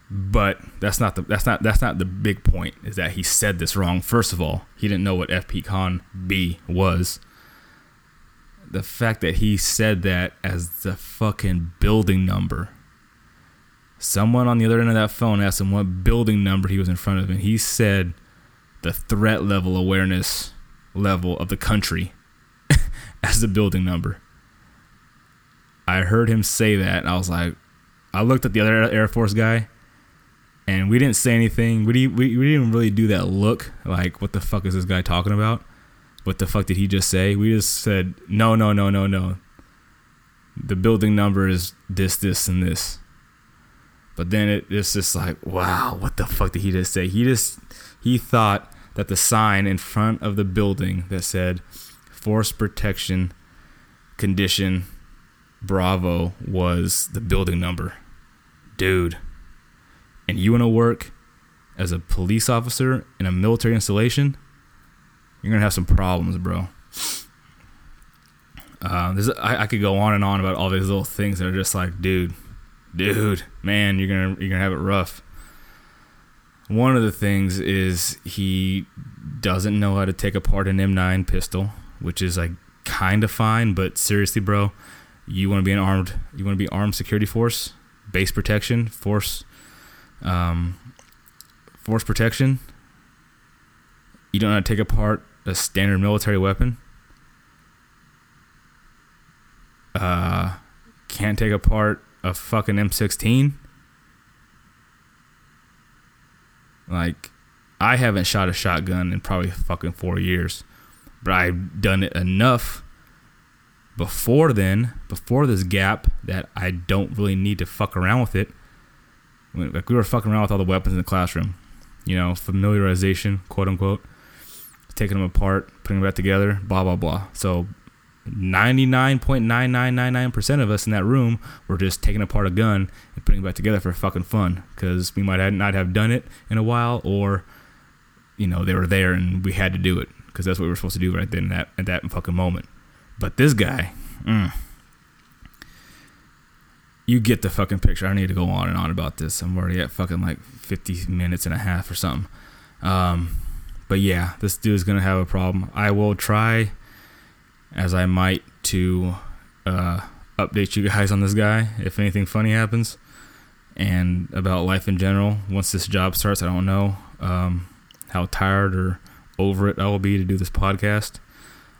But that's not the that's not that's not the big point. Is that he said this wrong? First of all, he didn't know what FPCon B was. The fact that he said that as the fucking building number. Someone on the other end of that phone asked him what building number he was in front of, and he said the threat level awareness level of the country as the building number. I heard him say that, and I was like, I looked at the other Air Force guy, and we didn't say anything. We, we, we didn't really do that look, like, what the fuck is this guy talking about? What the fuck did he just say? We just said, no, no, no, no, no. The building number is this, this, and this. But then it, it's just like, wow, what the fuck did he just say? He just, he thought that the sign in front of the building that said force protection condition Bravo was the building number. Dude. And you want to work as a police officer in a military installation? You're going to have some problems, bro. Uh, I, I could go on and on about all these little things that are just like, dude, dude, man, you're gonna you're gonna have it rough. One of the things is he doesn't know how to take apart an M9 pistol, which is like kind of fine, but seriously, bro, you want to be an armed, you want to be armed security force, base protection, force, um, force protection. You don't know how to take apart a standard military weapon. Uh, can't take apart a fucking M16. Like, I haven't shot a shotgun in probably fucking four years, but I've done it enough before then, before this gap, that I don't really need to fuck around with it. Like we were fucking around with all the weapons in the classroom, you know, familiarization, quote unquote, taking them apart, putting them back together, blah blah blah. So 99.9999% of us in that room were just taking apart a gun and putting it back together for fucking fun because we might not have done it in a while or you know they were there and we had to do it because that's what we were supposed to do right then that at that fucking moment. But this guy mm, you get the fucking picture. I don't need to go on and on about this. I'm already at fucking like 50 minutes and a half or something. Um, but yeah this dude's gonna have a problem. I will try as I might to uh, update you guys on this guy if anything funny happens and about life in general. Once this job starts, I don't know um, how tired or over it I will be to do this podcast.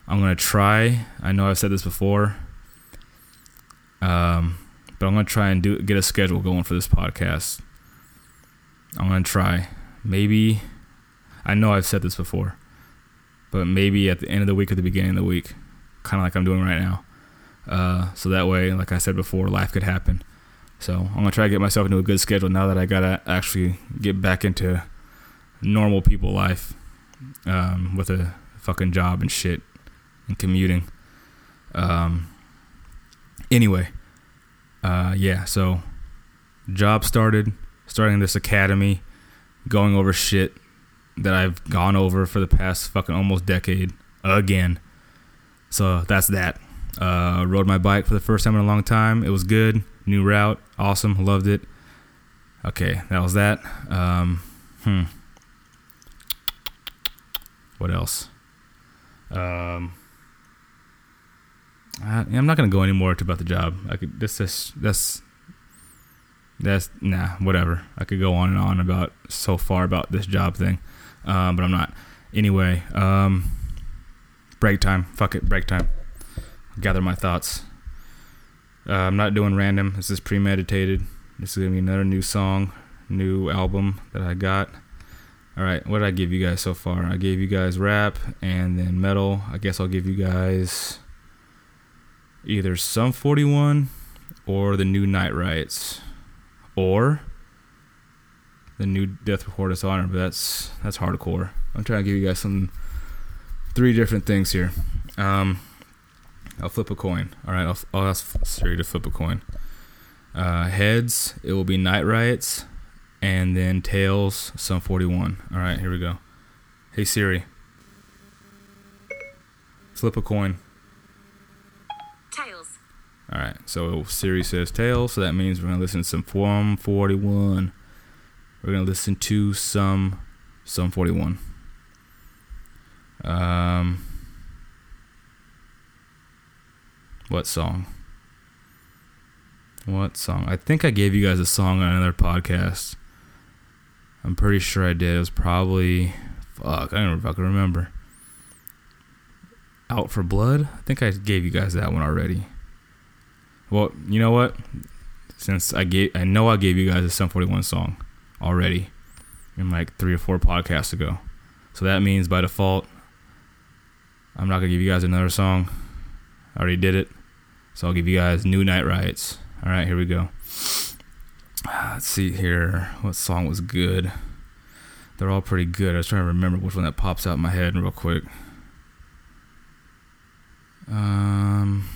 I'm gonna try. I know I've said this before, um, but I'm gonna try and do get a schedule going for this podcast. I'm gonna try. Maybe I know I've said this before, but maybe at the end of the week or the beginning of the week, kind of like I'm doing right now. Uh, so that way, like I said before, life could happen. So I'm gonna try to get myself into a good schedule now that I gotta actually get back into normal people life um, with a fucking job and shit and commuting. Um, anyway, uh, yeah. So job started, starting this academy, going over shit that I've gone over for the past fucking almost decade again. So that's that. Uh, rode my bike for the first time in a long time. It was good. New route, awesome, loved it. Okay, that was that. Um, hmm. What else? Um, I, I'm not gonna go any more about the job. I could. This is that's that's nah. Whatever. I could go on and on about so far about this job thing, um, but I'm not. Anyway, um, break time. Fuck it. Break time. Gather my thoughts. Uh, I'm not doing random. This is premeditated. This is gonna be another new song, new album that I got. All right, what did I give you guys so far? I gave you guys rap and then metal. I guess I'll give you guys either Sum 41 or the new Night Riots or the new Death Before Dishonor. But that's that's hardcore. I'm trying to give you guys some three different things here. Um, I'll flip a coin. All right, I'll, I'll ask Siri to flip a coin. Uh, heads, it will be Night Riots, and then tails, Sum 41. All right, here we go. Hey Siri, flip a coin. Tails. All right, so Siri says tails, so that means we're gonna listen to some Form 41. We're gonna listen to some Sum 41. Um, what song? What song? I think I gave you guys a song on another podcast. I'm pretty sure I did. It was probably fuck. I don't can remember. Out for Blood. I think I gave you guys that one already. Well, you know what? Since I gave, I know I gave you guys a Sum 41 song already, in like three or four podcasts ago. So that means by default, I'm not gonna give you guys another song. I already did it. So I'll give you guys New Night Riots. All right, here we go. Ah, Let's see here. What song was good? They're all pretty good. I was trying to remember which one that pops out in my head real quick. Um.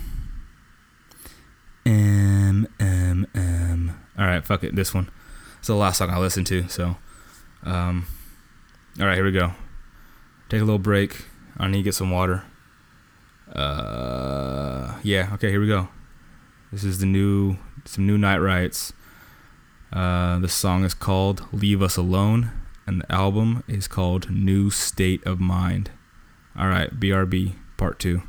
M M M. All right, fuck it. This one. It's the last song I listened to. So, um. All right, here we go. Take a little break. I need to get some water. Uh, yeah. Okay, here we go. This is the new, some new Night Riots. Uh, the song is called "Leave Us Alone," and the album is called "New State of Mind." All right, BRB Part Two.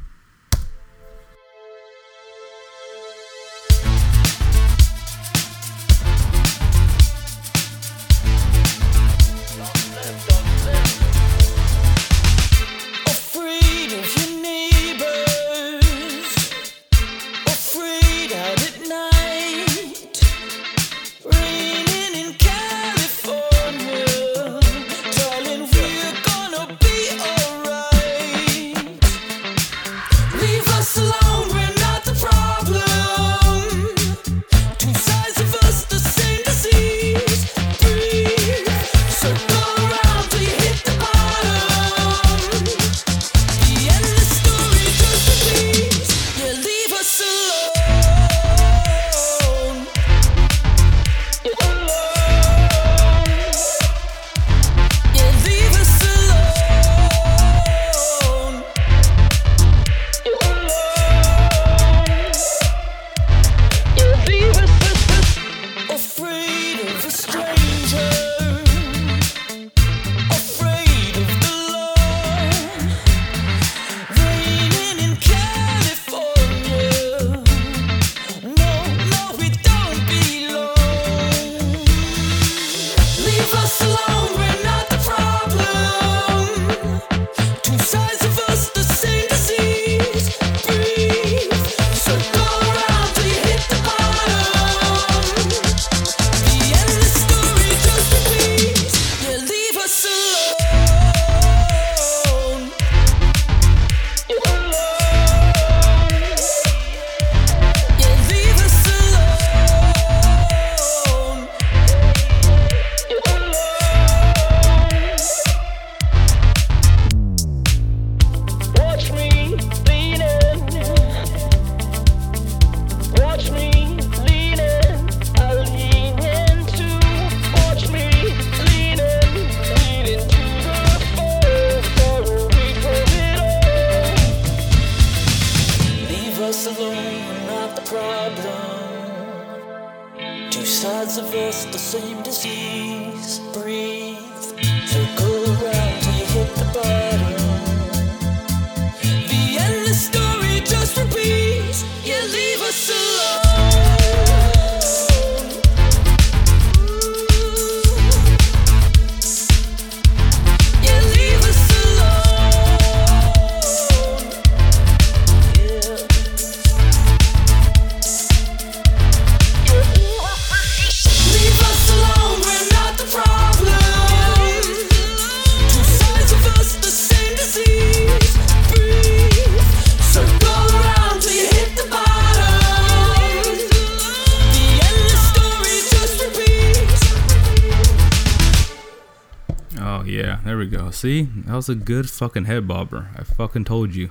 See, that was a good fucking head bobber. I fucking told you.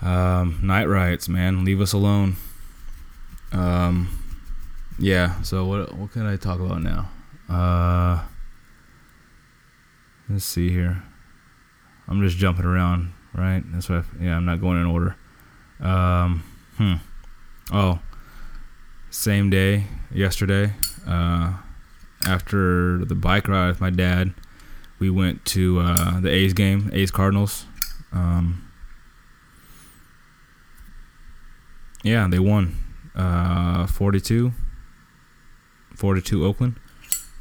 Um, night riots, man. Leave us alone. Um, yeah. So what what can I talk about now? Uh, let's see here. I'm just jumping around, right? That's what. I, yeah, I'm not going in order. Um, hmm. Oh, same day yesterday. Uh, after the bike ride with my dad, we went to uh, the A's game, A's Cardinals. Um, yeah, they won uh, 42 42 Oakland.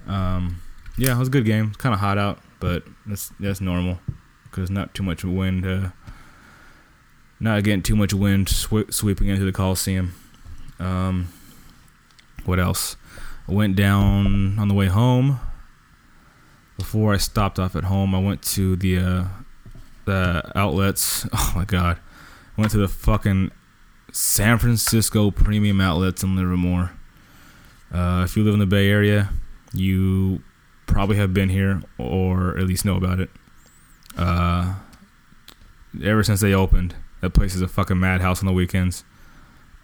Um, yeah, it was a good game. Kind of hot out, but that's that's normal because not too much wind. Uh, not getting too much wind sw- sweeping into the Coliseum. Um, what else? I went down on the way home. Before I stopped off at home, I went to the uh, the outlets. Oh my god, went to the fucking San Francisco Premium Outlets in Livermore. Uh, if you live in the Bay Area, you probably have been here or at least know about it. Uh, ever since they opened, that place is a fucking madhouse on the weekends.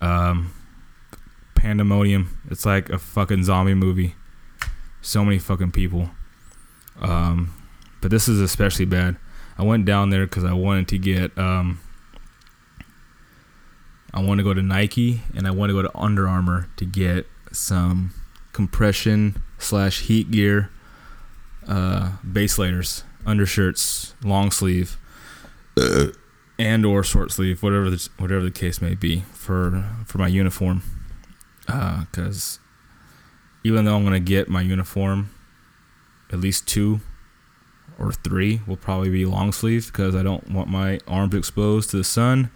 Um, pandemonium. It's like a fucking zombie movie. So many fucking people. Um, but this is especially bad. I went down there because I wanted to get. Um, I want to go to Nike and I want to go to Under Armour to get some compression slash heat gear, uh, base layers, undershirts, long sleeve, and or short sleeve, whatever the whatever the case may be for for my uniform. Because even though I'm gonna get my uniform, at least two or three will probably be long sleeve because I don't want my arms exposed to the sun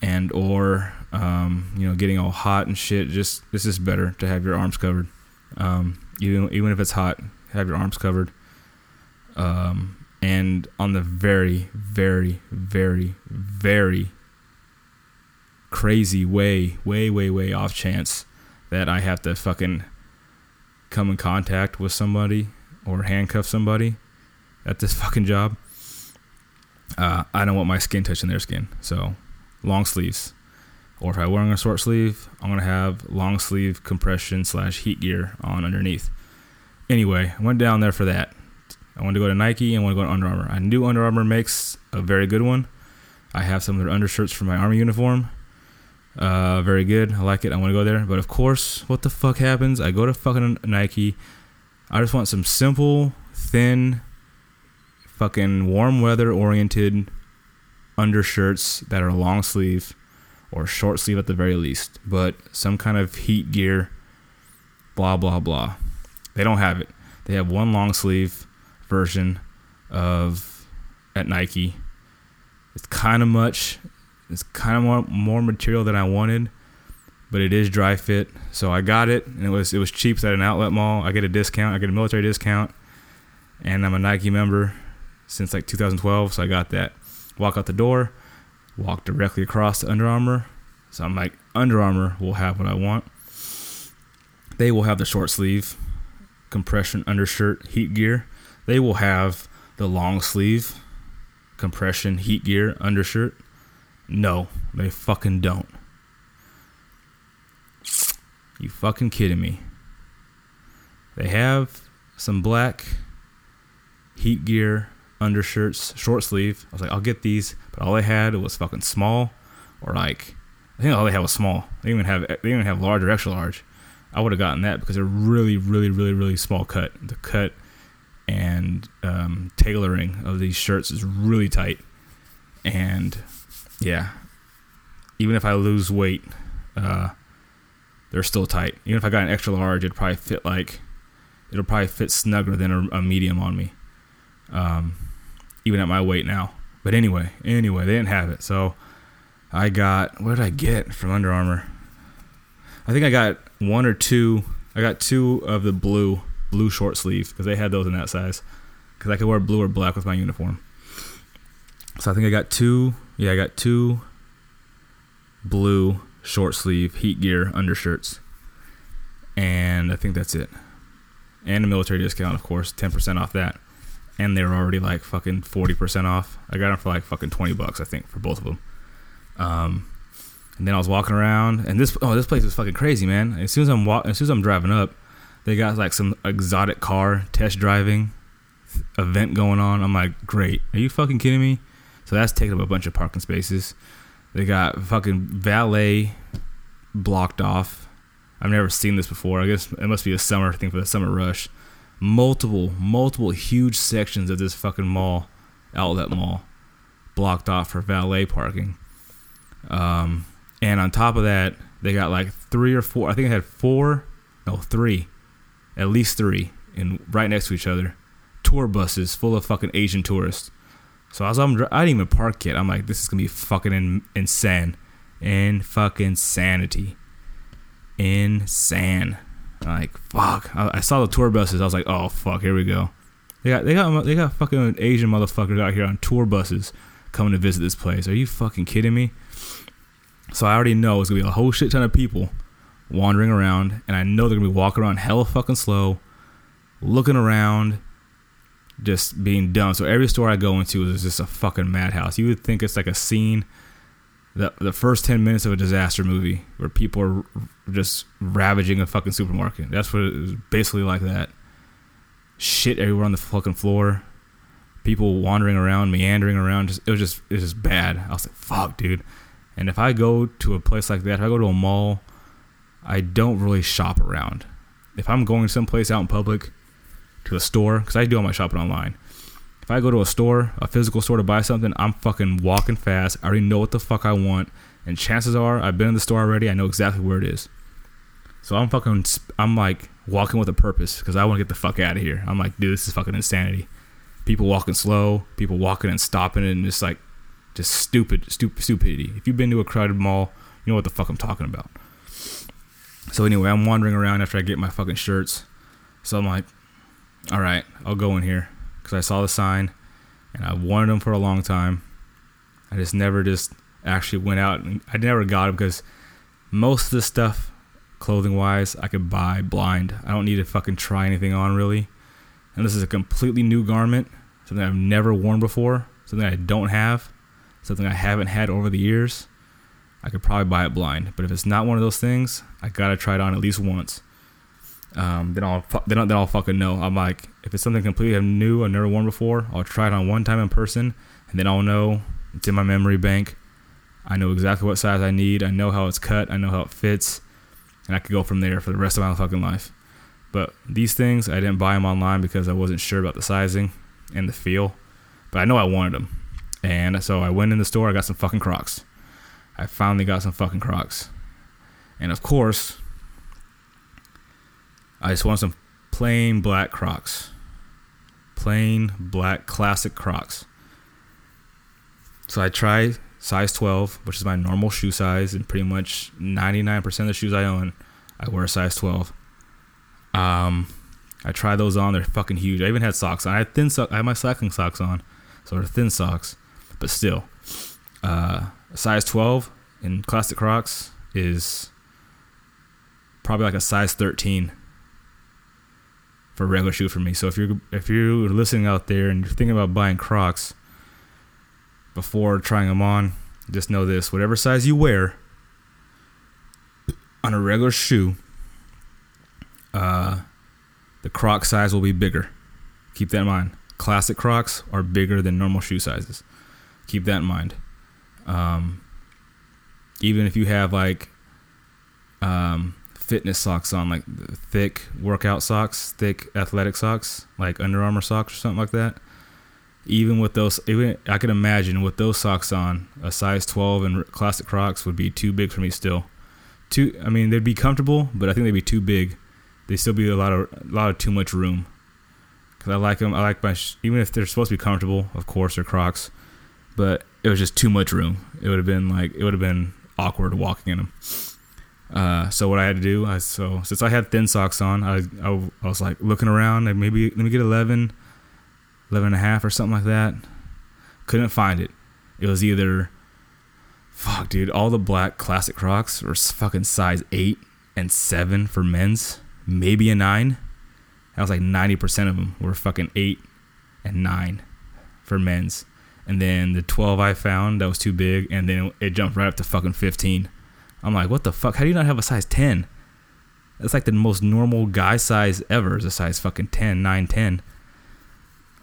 and or um, you know getting all hot and shit. Just it's just better to have your arms covered, um, even even if it's hot. Have your arms covered. Um, and on the very, very, very, very crazy way, way, way, way off chance that I have to fucking come in contact with somebody or handcuff somebody at this fucking job. Uh, I don't want my skin touching their skin, so long sleeves. Or if I'm wearing a short sleeve, I'm gonna have long sleeve compression slash heat gear on underneath. Anyway, I went down there for that. I wanted to go to Nike and want to go to Under Armour. I knew Under Armour makes a very good one. I have some of their undershirts for my army uniform. Uh, very good. I like it. I want to go there. But of course, what the fuck happens? I go to fucking Nike. I just want some simple, thin, fucking warm weather oriented undershirts that are long sleeve or short sleeve at the very least, but some kind of heat gear, blah, blah, blah. They don't have it. They have one long sleeve version of at Nike. It's kind of much. It's kind of more, more material than I wanted, but it is Dri-FIT. So I got it, and it was it was cheap at an outlet mall. I get a discount. I get a military discount, and I'm a Nike member since like 2012. So I got that. Walk out the door, walk directly across to Under Armour. So I'm like, Under Armour will have what I want. They will have the short sleeve, compression undershirt, heat gear. They will have the long sleeve, compression, heat gear, undershirt. No, they fucking don't. You fucking kidding me? They have some black heat gear undershirts, short sleeve. I was like, I'll get these, but all they had was fucking small, or like, I think all they had was small. They even have they even have large or extra large. I would have gotten that because they're really, really, really, really small cut. The cut and um, tailoring of these shirts is really tight, and yeah, even if I lose weight, uh, they're still tight. Even if I got an extra large, it'd probably fit like it'll probably fit snugger than a, a medium on me. Um, even at my weight now. But anyway, anyway, they didn't have it. So I got what did I get from Under Armour? I think I got one or two. I got two of the blue blue short sleeves because they had those in that size. Because I could wear blue or black with my uniform. So I think I got two. Yeah, I got two blue short sleeve heat gear undershirts, and I think that's it. and a military discount, of course, ten percent off that. And they were already like fucking forty percent off. I got them for like fucking twenty bucks, I think, for both of them. Um, and then I was walking around, and this oh this place is fucking crazy, man. As soon as I'm wa- as soon as I'm driving up, they got like some exotic car test driving event going on. I'm like, great. Are you fucking kidding me? So that's taking up a bunch of parking spaces. They got fucking valet blocked off. I've never seen this before. I guess it must be a summer thing for the summer rush. Multiple, multiple huge sections of this fucking mall, outlet mall, blocked off for valet parking. Um, and on top of that, they got like three or four. I think they had four, no, three, at least three, and right next to each other, tour buses full of fucking Asian tourists. So as I'm, I didn't even park yet. I'm like, this is gonna be fucking in, insane, in fucking sanity, insane. Like fuck. I, I saw the tour buses. I was like, oh fuck, here we go. They got, they got, they got fucking Asian motherfuckers out here on tour buses coming to visit this place. Are you fucking kidding me? So I already know it's gonna be a whole shit ton of people wandering around, and I know they're gonna be walking around hella fucking slow, looking around, just being dumb. So every store I go into is just a fucking madhouse. You would think it's like a scene, the the first ten minutes of a disaster movie where people are just ravaging a fucking supermarket. That's what it was basically like that. Shit everywhere on the fucking floor. People wandering around, meandering around. Just it was just it was just bad. I was like, fuck, dude. And if I go to a place like that, if I go to a mall, I don't really shop around. If I'm going someplace out in public, to a store, because I do all my shopping online. If I go to a store, a physical store to buy something, I'm fucking walking fast. I already know what the fuck I want. And chances are, I've been in the store already. I know exactly where it is. So I'm fucking, I'm like walking with a purpose because I want to get the fuck out of here. I'm like, dude, this is fucking insanity. People walking slow, people walking and stopping, and just like, just stupid, stupid, stupidity. If you've been to a crowded mall, you know what the fuck I'm talking about. So anyway, I'm wandering around after I get my fucking shirts. So I'm like, all right, I'll go in here because I saw the sign and I've wanted them for a long time. I just never just actually went out and I never got them because most of the stuff, clothing wise, I could buy blind. I don't need to fucking try anything on really. And this is a completely new garment, something I've never worn before, something I don't have, something I haven't had over the years. I could probably buy it blind, but if it's not one of those things, I gotta try it on at least once um, then I'll fu- then I'll, then I'll fucking know. I'm like, if it's something completely new I've never worn before, I'll try it on one time in person, and then I'll know it's in my memory bank. I know exactly what size I need. I know how it's cut. I know how it fits, and I could go from there for the rest of my fucking life. But these things, I didn't buy them online because I wasn't sure about the sizing and the feel. But I know I wanted them, and so I went in the store. I got some fucking Crocs. I finally got some fucking Crocs, and of course, I just want some plain black Crocs. Plain black classic Crocs. So I tried size 12, which is my normal shoe size, and pretty much 99% of the shoes I own, I wear a size 12. Um, I tried those on; they're fucking huge. I even had socks on. I had thin I had my cycling socks on, so they're thin socks, but still, uh, size 12 in classic Crocs is probably like a size 13 for a regular shoe for me. So if you're if you're listening out there and you're thinking about buying Crocs before trying them on, just know this: whatever size you wear on a regular shoe, uh, the Croc size will be bigger. Keep that in mind. Classic Crocs are bigger than normal shoe sizes. Keep that in mind. Um, even if you have like um, fitness socks on, like thick workout socks, thick athletic socks, like Under Armour socks or something like that. Even with those, even I can imagine with those socks on, a size 12 and classic Crocs would be too big for me still. Too, I mean, they'd be comfortable, but I think they'd be too big. They still be a lot of a lot of too much room. Cause I like them. I like my even if they're supposed to be comfortable, of course, they're Crocs, but it was just too much room. It would have been like it would have been awkward walking in them. Uh, so what I had to do, I so since I had thin socks on, I I, I was like looking around, like maybe let me get 11, 11 and a half or something like that. Couldn't find it. It was either, fuck, dude, all the black classic Crocs were fucking size eight and seven for men's, maybe a nine, That was like 90% of them were fucking 8 and 9 for men's. And then the 12 I found, that was too big. And then it jumped right up to fucking 15. I'm like, what the fuck? How do you not have a size 10? That's like the most normal guy size ever is a size fucking 10, 9, 10.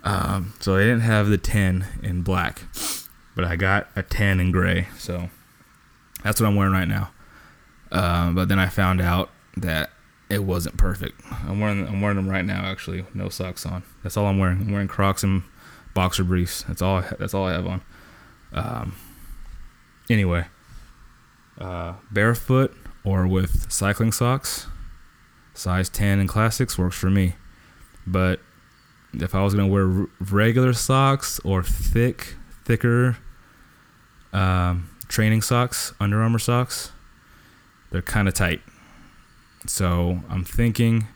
Um, so I didn't have the 10 in black, but I got a 10 in gray. So that's what I'm wearing right now. Uh, but then I found out that it wasn't perfect. I'm wearing I'm wearing them right now actually, no socks on. That's all I'm wearing. I'm wearing Crocs and boxer briefs. That's all. I, that's all I have on. Um, anyway, uh, barefoot or with cycling socks, size 10 in classics works for me. But if I was gonna wear r- regular socks or thick, thicker um, training socks, Under Armour socks, they're kind of tight. So I'm thinking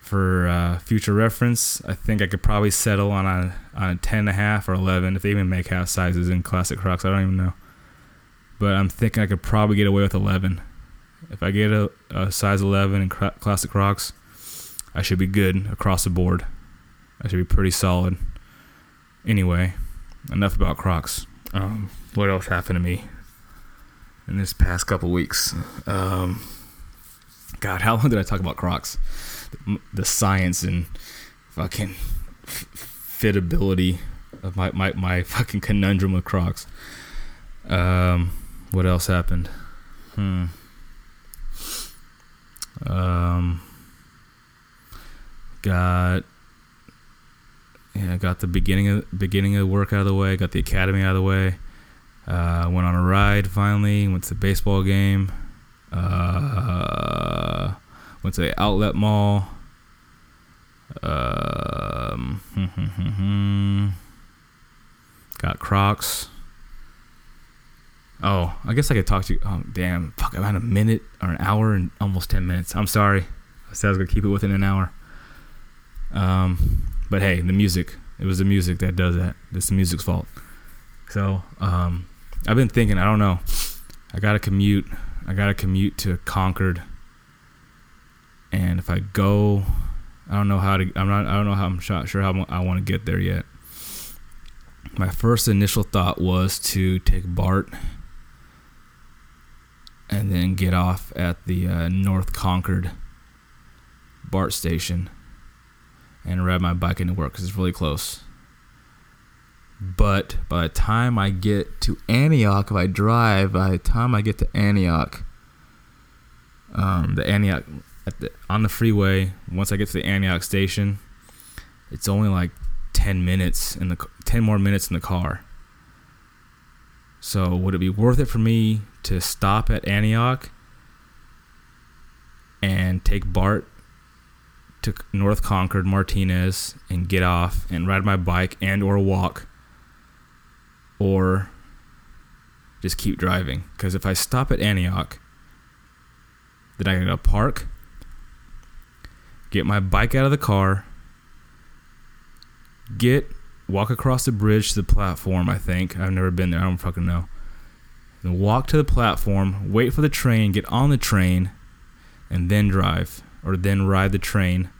for uh, future reference, I think I could probably settle on a on a ten and a half or eleven if they even make half sizes in classic Crocs. I don't even know, but I'm thinking I could probably get away with eleven. If I get a, a size eleven in cra- classic Crocs, I should be good across the board. I should be pretty solid. Anyway, enough about Crocs. Um, what else happened to me in this past couple weeks? Um, God, how long did I talk about Crocs? The, the science and fucking f- fitability of my, my, my fucking conundrum with Crocs. Um, what else happened? Hmm. Um, got yeah, got the beginning of beginning of the work out of the way. Got the academy out of the way. Uh, went on a ride finally. Went to the baseball game. Uh, went to the outlet mall. Um, got Crocs. Oh, I guess I could talk to you. Oh, damn. Fuck, at a minute or an hour and almost 10 minutes. I'm sorry. I said I was going to keep it within an hour. Um, but hey, the music. It was the music that does that. It's the music's fault. So, um, I've been thinking, I don't know. I got to commute. I got to commute to Concord. And if I go, I don't know how to, I'm not, I don't know how, I'm sure how I want to get there yet. My first initial thought was to take BART and then get off at the uh, North Concord BART station and ride my bike into work because it's really close. But by the time I get to Antioch, if I drive, by the time I get to Antioch, um, the Antioch the, on the freeway, once I get to the Antioch station, it's only like 10 minutes in the 10 more minutes in the car. So would it be worth it for me to stop at Antioch and take BART to North Concord Martinez and get off and ride my bike and or walk or just keep driving. Because if I stop at Antioch then I gotta park get my bike out of the car get walk across the bridge to the platform I think. I've never been there. I don't fucking know then walk to the platform wait for the train get on the train and then drive or then ride the train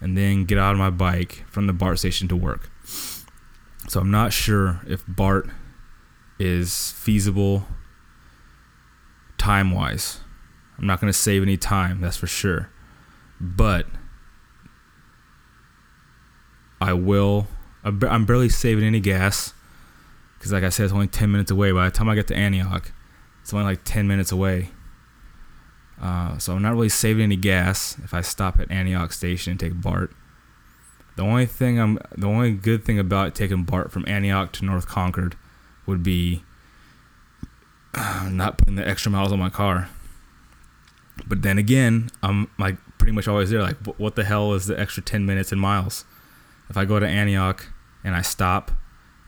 and then get out of my bike from the BART station to work. So I'm not sure if BART is feasible time wise. I'm not going to save any time, that's for sure. But I will. I'm I'm barely saving any gas because, like I said, it's only 10 minutes away. By the time I get to Antioch, it's only like 10 minutes away. Uh, so I'm not really saving any gas if I stop at Antioch Station and take BART. The only thing I'm, the only good thing about taking BART from Antioch to North Concord would be uh, not putting the extra miles on my car. But then again, I'm like pretty much always there. Like, what the hell is the extra 10 minutes and miles? If I go to Antioch and I stop,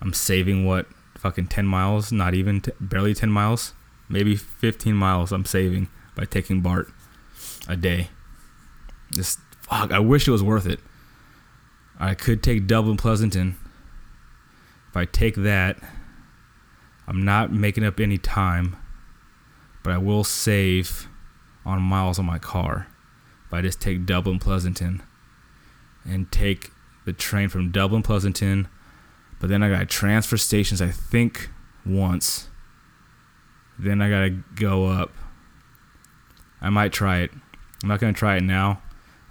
I'm saving what fucking 10 miles, not even t- barely 10 miles, maybe 15 miles I'm saving by taking BART a day. Just fuck, I wish it was worth it. I could take Dublin Pleasanton. If I take that, I'm not making up any time, but I will save on miles on my car if I just take Dublin Pleasanton and take the train from Dublin Pleasanton. But then I got to transfer stations, I think, once. Then I got to go up. I might try it. I'm not going to try it now.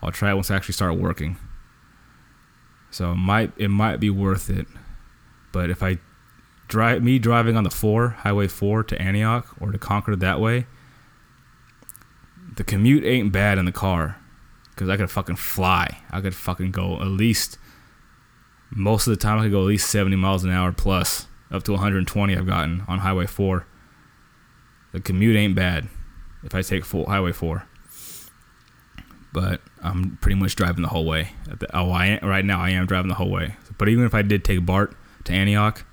I'll try it once I actually start working. So it might it might be worth it. But if I drive me driving on the 4, Highway 4 to Antioch or to Concord that way, the commute ain't bad in the car because I could fucking fly. I could fucking go at least most of the time I could go at least 70 miles an hour plus up to 120 I've gotten on Highway 4. The commute ain't bad if I take full Highway 4. But I'm pretty much driving the whole way. Oh, I am, right now I am driving the whole way. But even if I did take BART to Antioch,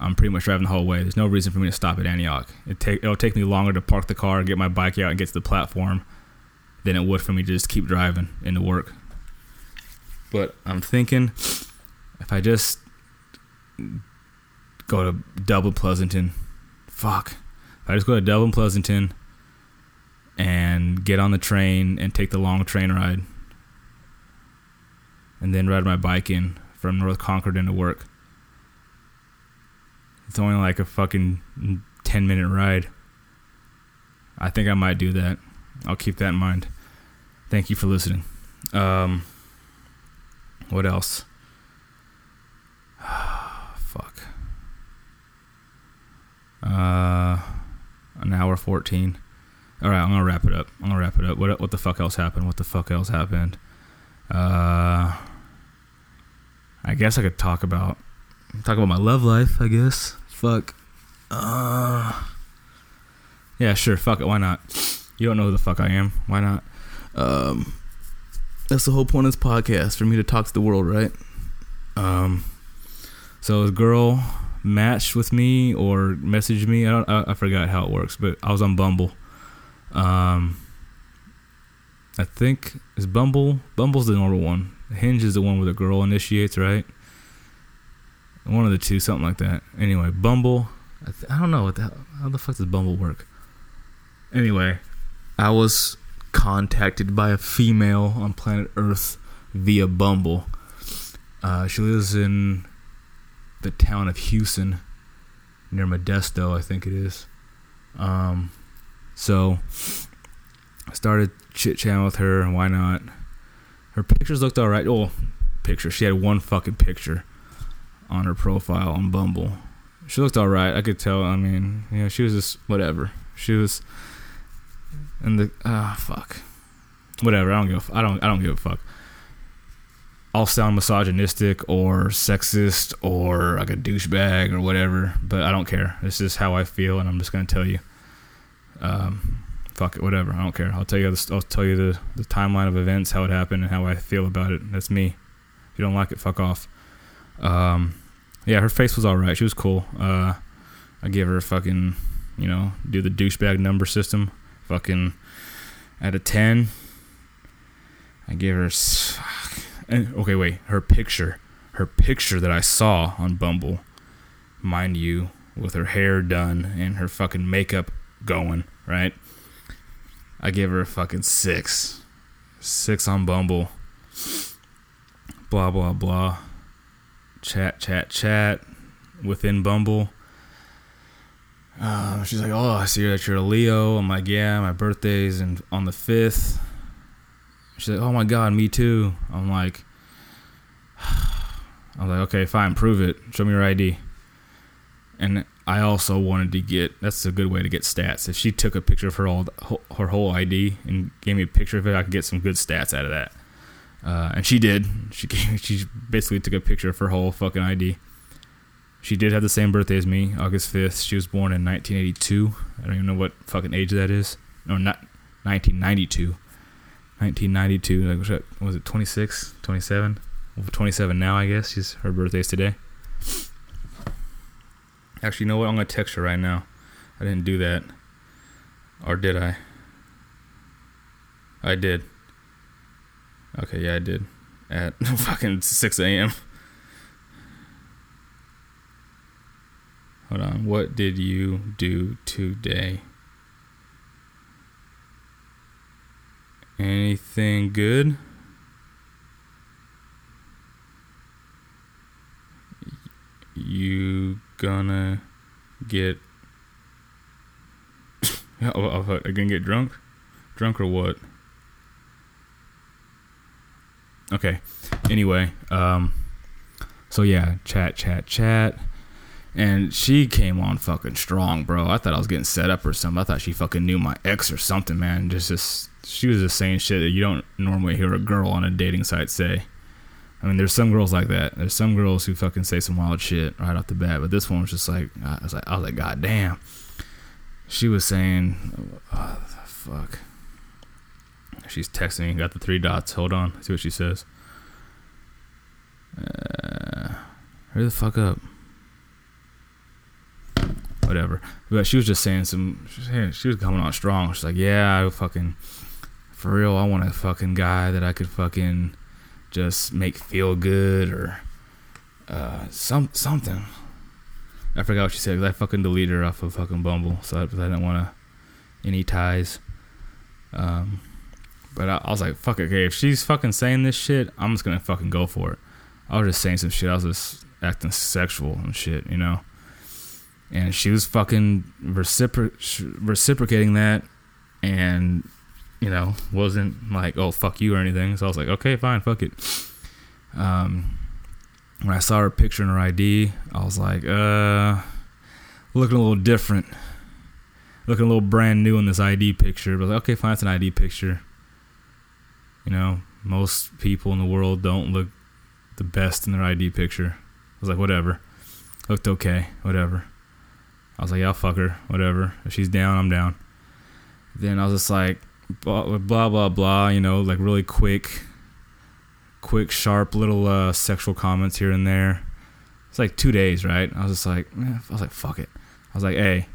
I'm pretty much driving the whole way. There's no reason for me to stop at Antioch. It take it'll take me longer to park the car, get my bike out, and get to the platform than it would for me to just keep driving into work. But I'm thinking if I just go to Dublin Pleasanton, fuck. If I just go to Dublin Pleasanton and get on the train and take the long train ride, and then ride my bike in from North Concord into work. It's only like a fucking 10 minute ride. I think I might do that. I'll keep that in mind. Thank you for listening. Um, what else? Fuck. Uh, an hour 14. All right, I'm gonna wrap it up. I'm gonna wrap it up. What what the fuck else happened? What the fuck else happened? Uh, I guess I could talk about talk about my love life. I guess. Fuck. Uh, yeah, sure. Fuck it. Why not? You don't know who the fuck I am. Why not? Um, that's the whole point of this podcast for me to talk to the world, right? Um, so a girl matched with me or messaged me. I don't. I, I forgot how it works, but I was on Bumble. Um, I think is Bumble. Bumble's the normal one. Hinge is the one where the girl initiates, right? One of the two, something like that. Anyway, Bumble. I, th- I don't know what the hell, how the fuck does Bumble work. Anyway, I was contacted by a female on planet Earth via Bumble. Uh, she lives in the town of Hughson, near Modesto, I think it is. Um, so I started chit chatting with her, and why not? Her pictures looked alright. Oh, picture. She had one fucking picture on her profile on Bumble. She looked alright. I could tell. I mean, you know, she was just whatever. She was in the ah fuck, whatever. I don't give. A, I don't. I don't give a fuck. I'll sound misogynistic or sexist or like a douchebag or whatever, but I don't care. This is how I feel, and I'm just gonna tell you. Um, fuck it, whatever. I don't care. I'll tell you. The, I'll tell you the the timeline of events, how it happened, and how I feel about it. That's me. If you don't like it, fuck off. Um, yeah, her face was all right. She was cool. Uh, I gave her a fucking, you know, do the douchebag number system. Fucking out of ten. I gave her. And- Okay, wait. Her picture, her picture that I saw on Bumble, mind you, with her hair done and her fucking makeup going, right? I gave her a fucking six. Six on Bumble. Blah, blah, blah. Chat, chat, chat within Bumble. Uh, she's like, "Oh, I see that you're a Leo." I'm like, "Yeah, my birthday's and on the fifth. She's like, "Oh my god, me too." I'm like, I was like, "Okay, fine, prove it. Show me your ID." And I also wanted to get. That's a good way to get stats. If she took a picture of her all her whole ID and gave me a picture of it, I could get some good stats out of that. Uh, and she did. She gave, she basically took a picture of her whole fucking ID. She did have the same birthday as me, August 5th. She was born in 1982. I don't even know what fucking age that is. No, not 1992. 1992. Like, was it 26, 27? Well, 27 now, I guess. She's her birthday's today. Actually, you know what? I'm gonna text her right now. I didn't do that, or did I? I did. Okay, yeah, I did. At fucking 6 a.m. Hold on. What did you do today? Anything good? You gonna get. oh, I gonna get drunk? Drunk or what? Okay. Anyway, um, so yeah, chat, chat, chat. And she came on fucking strong, bro. I thought I was getting set up or something. I thought she fucking knew my ex or something, man. Just, just she was just saying shit that you don't normally hear a girl on a dating site say. I mean, there's some girls like that. There's some girls who fucking say some wild shit right off the bat, but this one was just like, I was like, I was like, God damn. She was saying, oh, fuck. She's texting. Got the three dots. Hold on. See what she says. Uh, hurry the fuck up. Whatever. But she was just saying some. She was, she was coming on strong. She's like, yeah, I fucking. For real, I want a fucking guy that I could fucking just make feel good or uh, some something. I forgot what she said 'cause I fucking deleted her off of fucking Bumble, so I, I didn't want to any ties. Um, but I, I was like, fuck it, okay. If she's fucking saying this shit, I'm just gonna fucking go for it. I was just saying some shit. I was just acting sexual and shit, you know. And she was fucking recipro- reciprocating that, and you know, wasn't like, oh fuck you or anything. So I was like, okay, fine, fuck it. Um, when I saw her picture in her ID, I was like, uh, looking a little different, looking a little brand new in this ID picture. But like, okay, fine, it's an ID picture. You know, most people in the world don't look the best in their ID picture. I was like, whatever. Looked okay, whatever. I was like, yeah, fuck her, whatever. If she's down, I'm down. Then I was just like, blah blah blah, blah you know, like really quick, quick, sharp little uh, sexual comments here and there. It's like two days, right? I was just like, eh, I was like, fuck it. I was like, hey,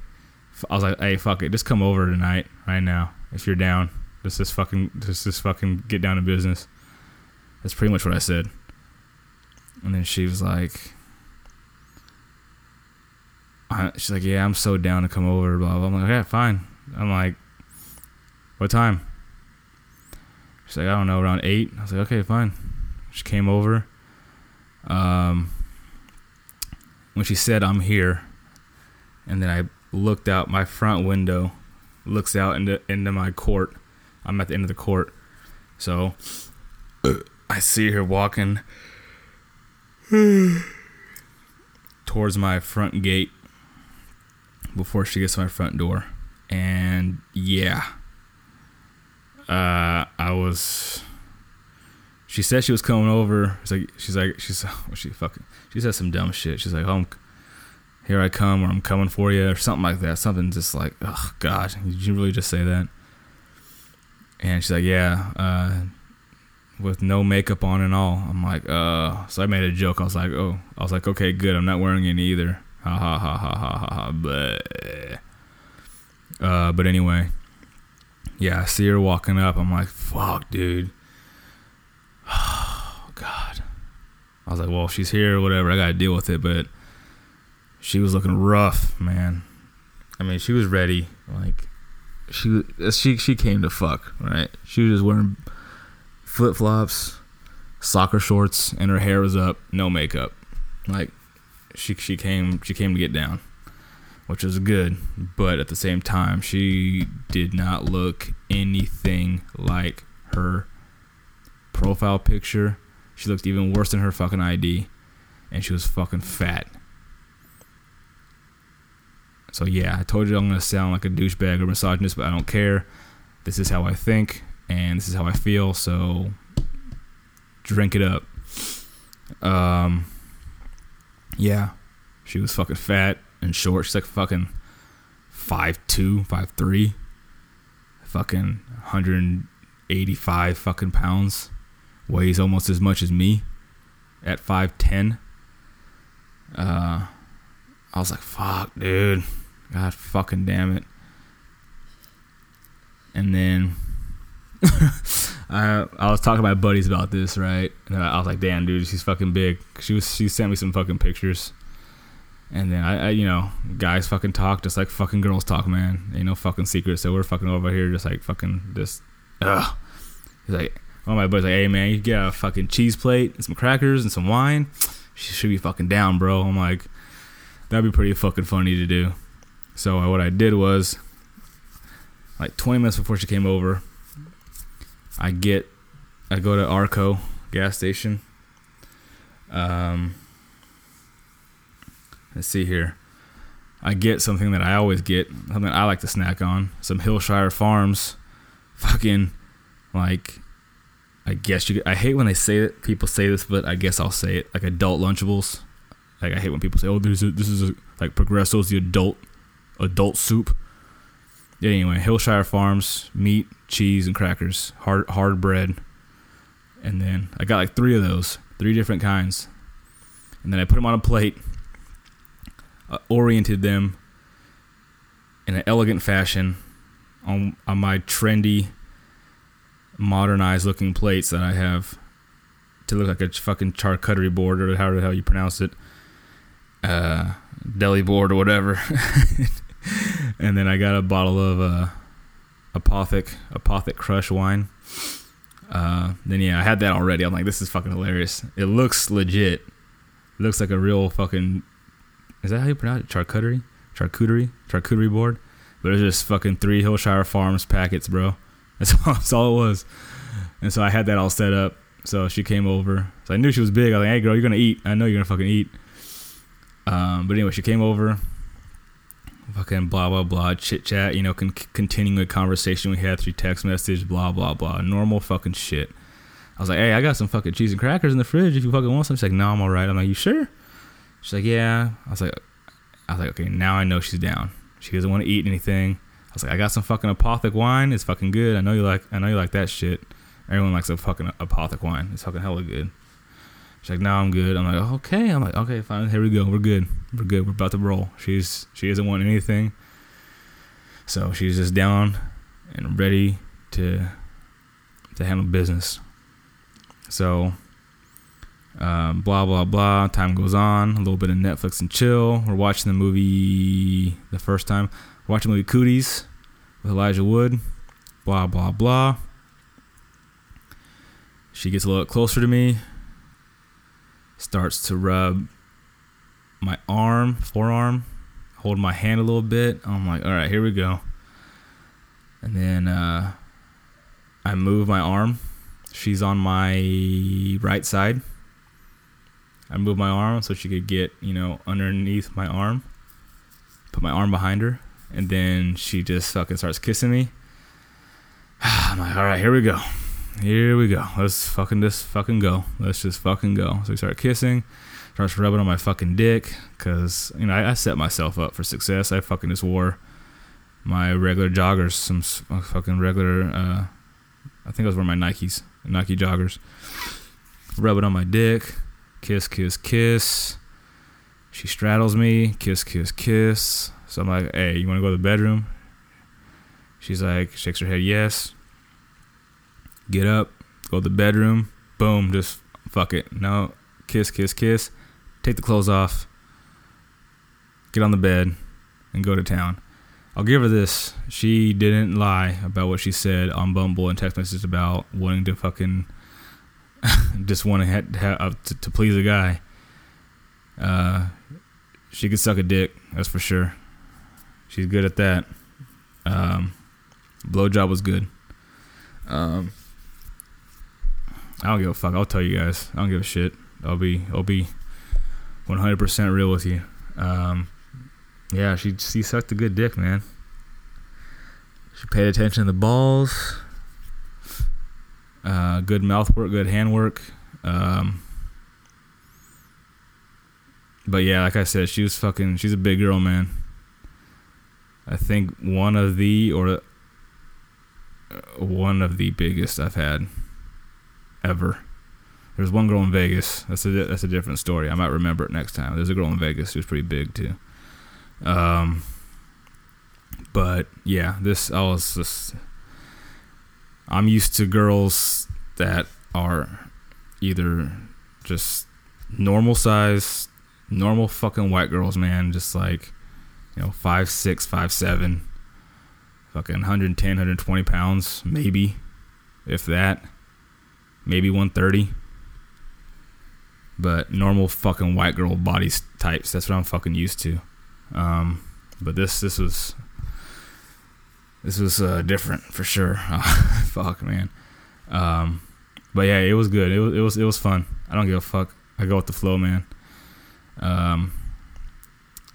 I was like, hey, fuck it, just come over tonight, right now, if you're down. Just just fucking, just just fucking get down to business. That's pretty much what I said. And then she was like, I, she's like, yeah, I'm so down to come over. Blah blah. I'm like, yeah, fine. I'm like, what time? She's like, I don't know, around eight. I was like, okay, fine. She came over. Um, when she said, I'm here, and then I looked out my front window, looks out into into my court. I'm at the end of the court, so I see her walking towards my front gate before she gets to my front door, and yeah, uh, I was. She said she was coming over. It's like she's like she's what she fucking she said some dumb shit. She's like, "Oh, I'm, here I come," or "I'm coming for you," or something like that. Something just like, "Oh God, did you really just say that?" And she's like, "Yeah, uh, with no makeup on and all." I'm like, "Uh," so I made a joke. I was like, "Oh," I was like, "Okay, good. I'm not wearing any either." Ha ha ha ha ha ha uh, but anyway, yeah, I see her walking up. I'm like, fuck, dude. Oh, God. I was like, well, she's here, whatever. I got to deal with it. But she was looking rough, man. I mean, she was ready. Like, she she she came to fuck, right? She was just wearing flip flops, soccer shorts, and her hair was up, no makeup. Like, she she came she came to get down which was good. But at the same time, she did not look anything like her profile picture. She looked even worse than her fucking ID, and she was fucking fat. So yeah, I told you I'm gonna sound like a douchebag or misogynist, but I don't care. This is how I think, and this is how I feel. So drink it up. Um, yeah, she was fucking fat and short. She's like fucking five two, five three, fucking 185 fucking pounds. Weighs almost as much as me at five ten. Uh, I was like, fuck, dude. God fucking damn it. And then I I was talking to my buddies about this, right? And I was like, damn, dude, she's fucking big. She was she sent me some fucking pictures. And then I, I, you know, guys fucking talk just like fucking girls talk, man. Ain't no fucking secret. So we're fucking over here just like fucking just, ugh. He's like, one my buddies like, hey man, you get a fucking cheese plate and some crackers and some wine. She should be fucking down, bro. I'm like, That'd be pretty fucking funny to do. So uh, what I did was, like 20 minutes before she came over, I get, I go to Arco gas station. Um, let's see here. I get something that I always get, something I like to snack on. Some Hillshire Farms, fucking, like, I guess you. I hate when they say it. People say this, but I guess I'll say it. Like adult Lunchables. Like I hate when people say, "Oh, there's a, this is a, like Progresso's the adult adult soup." Anyway, Hillshire Farms meat, cheese, and crackers, hard hard bread, and then I got like three of those, three different kinds, and then I put them on a plate, oriented them in an elegant fashion on on my trendy, modernized looking plates that I have to look like a fucking charcuterie board or however the hell you pronounce it, uh, deli board or whatever. and then I got a bottle of uh, Apothic Apothic Crush wine. Uh, then yeah, I had that already. I'm like, this is fucking hilarious. It looks legit. It looks like a real fucking. Is that how you pronounce it? Charcuterie, charcuterie, charcuterie board. But it's just fucking three Hillshire Farms packets, bro. That's all, that's all it was. And so I had that all set up. So she came over. So I knew she was big. I was like, hey, girl, you're to eat. I know you're to fucking eat. Um, but anyway, she came over. Fucking blah, blah, blah. Chit chat, you know, con- continuing a conversation we had through text message, blah, blah, blah. Normal fucking shit. I was like, hey, I got some fucking cheese and crackers in the fridge if you fucking want some. She's like, no, I'm all right. I'm like, you sure? She's like, yeah. I was like, I was like, okay, now I know she's down. She doesn't want to eat anything. I was like, I got some fucking apothic wine. It's fucking good. I know you like. I know you like that shit. Everyone likes a fucking apothic wine. It's fucking hella good. She's like, no, I'm good. I'm like, okay. I'm like, okay, fine. Here we go. We're good. We're good. We're about to roll. She's she doesn't want anything. So she's just down and ready to to handle business. So um, blah blah blah. Time goes on. A little bit of Netflix and chill. We're watching the movie the first time. We're watching the movie Cooties with Elijah Wood. Blah blah blah. She gets a little closer to me. Starts to rub my arm, forearm, hold my hand a little bit. I'm like, all right, here we go. And then uh, I move my arm. She's on my right side. I move my arm so she could get, you know, underneath my arm. Put my arm behind her. And then she just fucking starts kissing me. I'm like, all right, here we go. Here we go. Let's fucking just fucking go. Let's just fucking go. So we start kissing. Starts rubbing on my fucking dick. Because, you know, I, I set myself up for success. I fucking just wore my regular joggers, some fucking regular, uh, I think I was wearing my Nikes, Nike joggers. Rub it on my dick. Kiss, kiss, kiss. She straddles me. Kiss, kiss, kiss. So I'm like, hey, you want to go to the bedroom? She's like, shakes her head, yes. Get up, go to the bedroom. Boom, just fuck it. No, kiss, kiss, kiss. Take the clothes off. Get on the bed and go to town. I'll give her this. She didn't lie about what she said on Bumble and text messages about wanting to fucking just want to, ha- ha- uh, to to please a guy. Uh, she could suck a dick, that's for sure. She's good at that. Um, blowjob was good. Um, I don't give a fuck. I'll tell you guys. I don't give a shit. I'll be I'll be 100% real with you. Um, yeah, she she sucked a good dick, man. She paid attention to the balls. Uh, good mouth work, good hand work. Um, but yeah, like I said, she was fucking. She's a big girl, man. I think one of the or one of the biggest I've had ever. There's one girl in Vegas. That's a that's a different story. I might remember it next time. There's a girl in Vegas who's pretty big too. Um, but yeah, this I was just. I'm used to girls that are either just normal size, normal fucking white girls, man. Just like, you know, five six, five seven, fucking 110, 120 pounds, maybe, if that, maybe 130. but normal fucking white girl body types. That's what I'm fucking used to. Um, but this this was this was uh, different for sure. fuck man. Um, but yeah, it was good. It was it was it was fun. I don't give a fuck. I go with the flow, man. Um,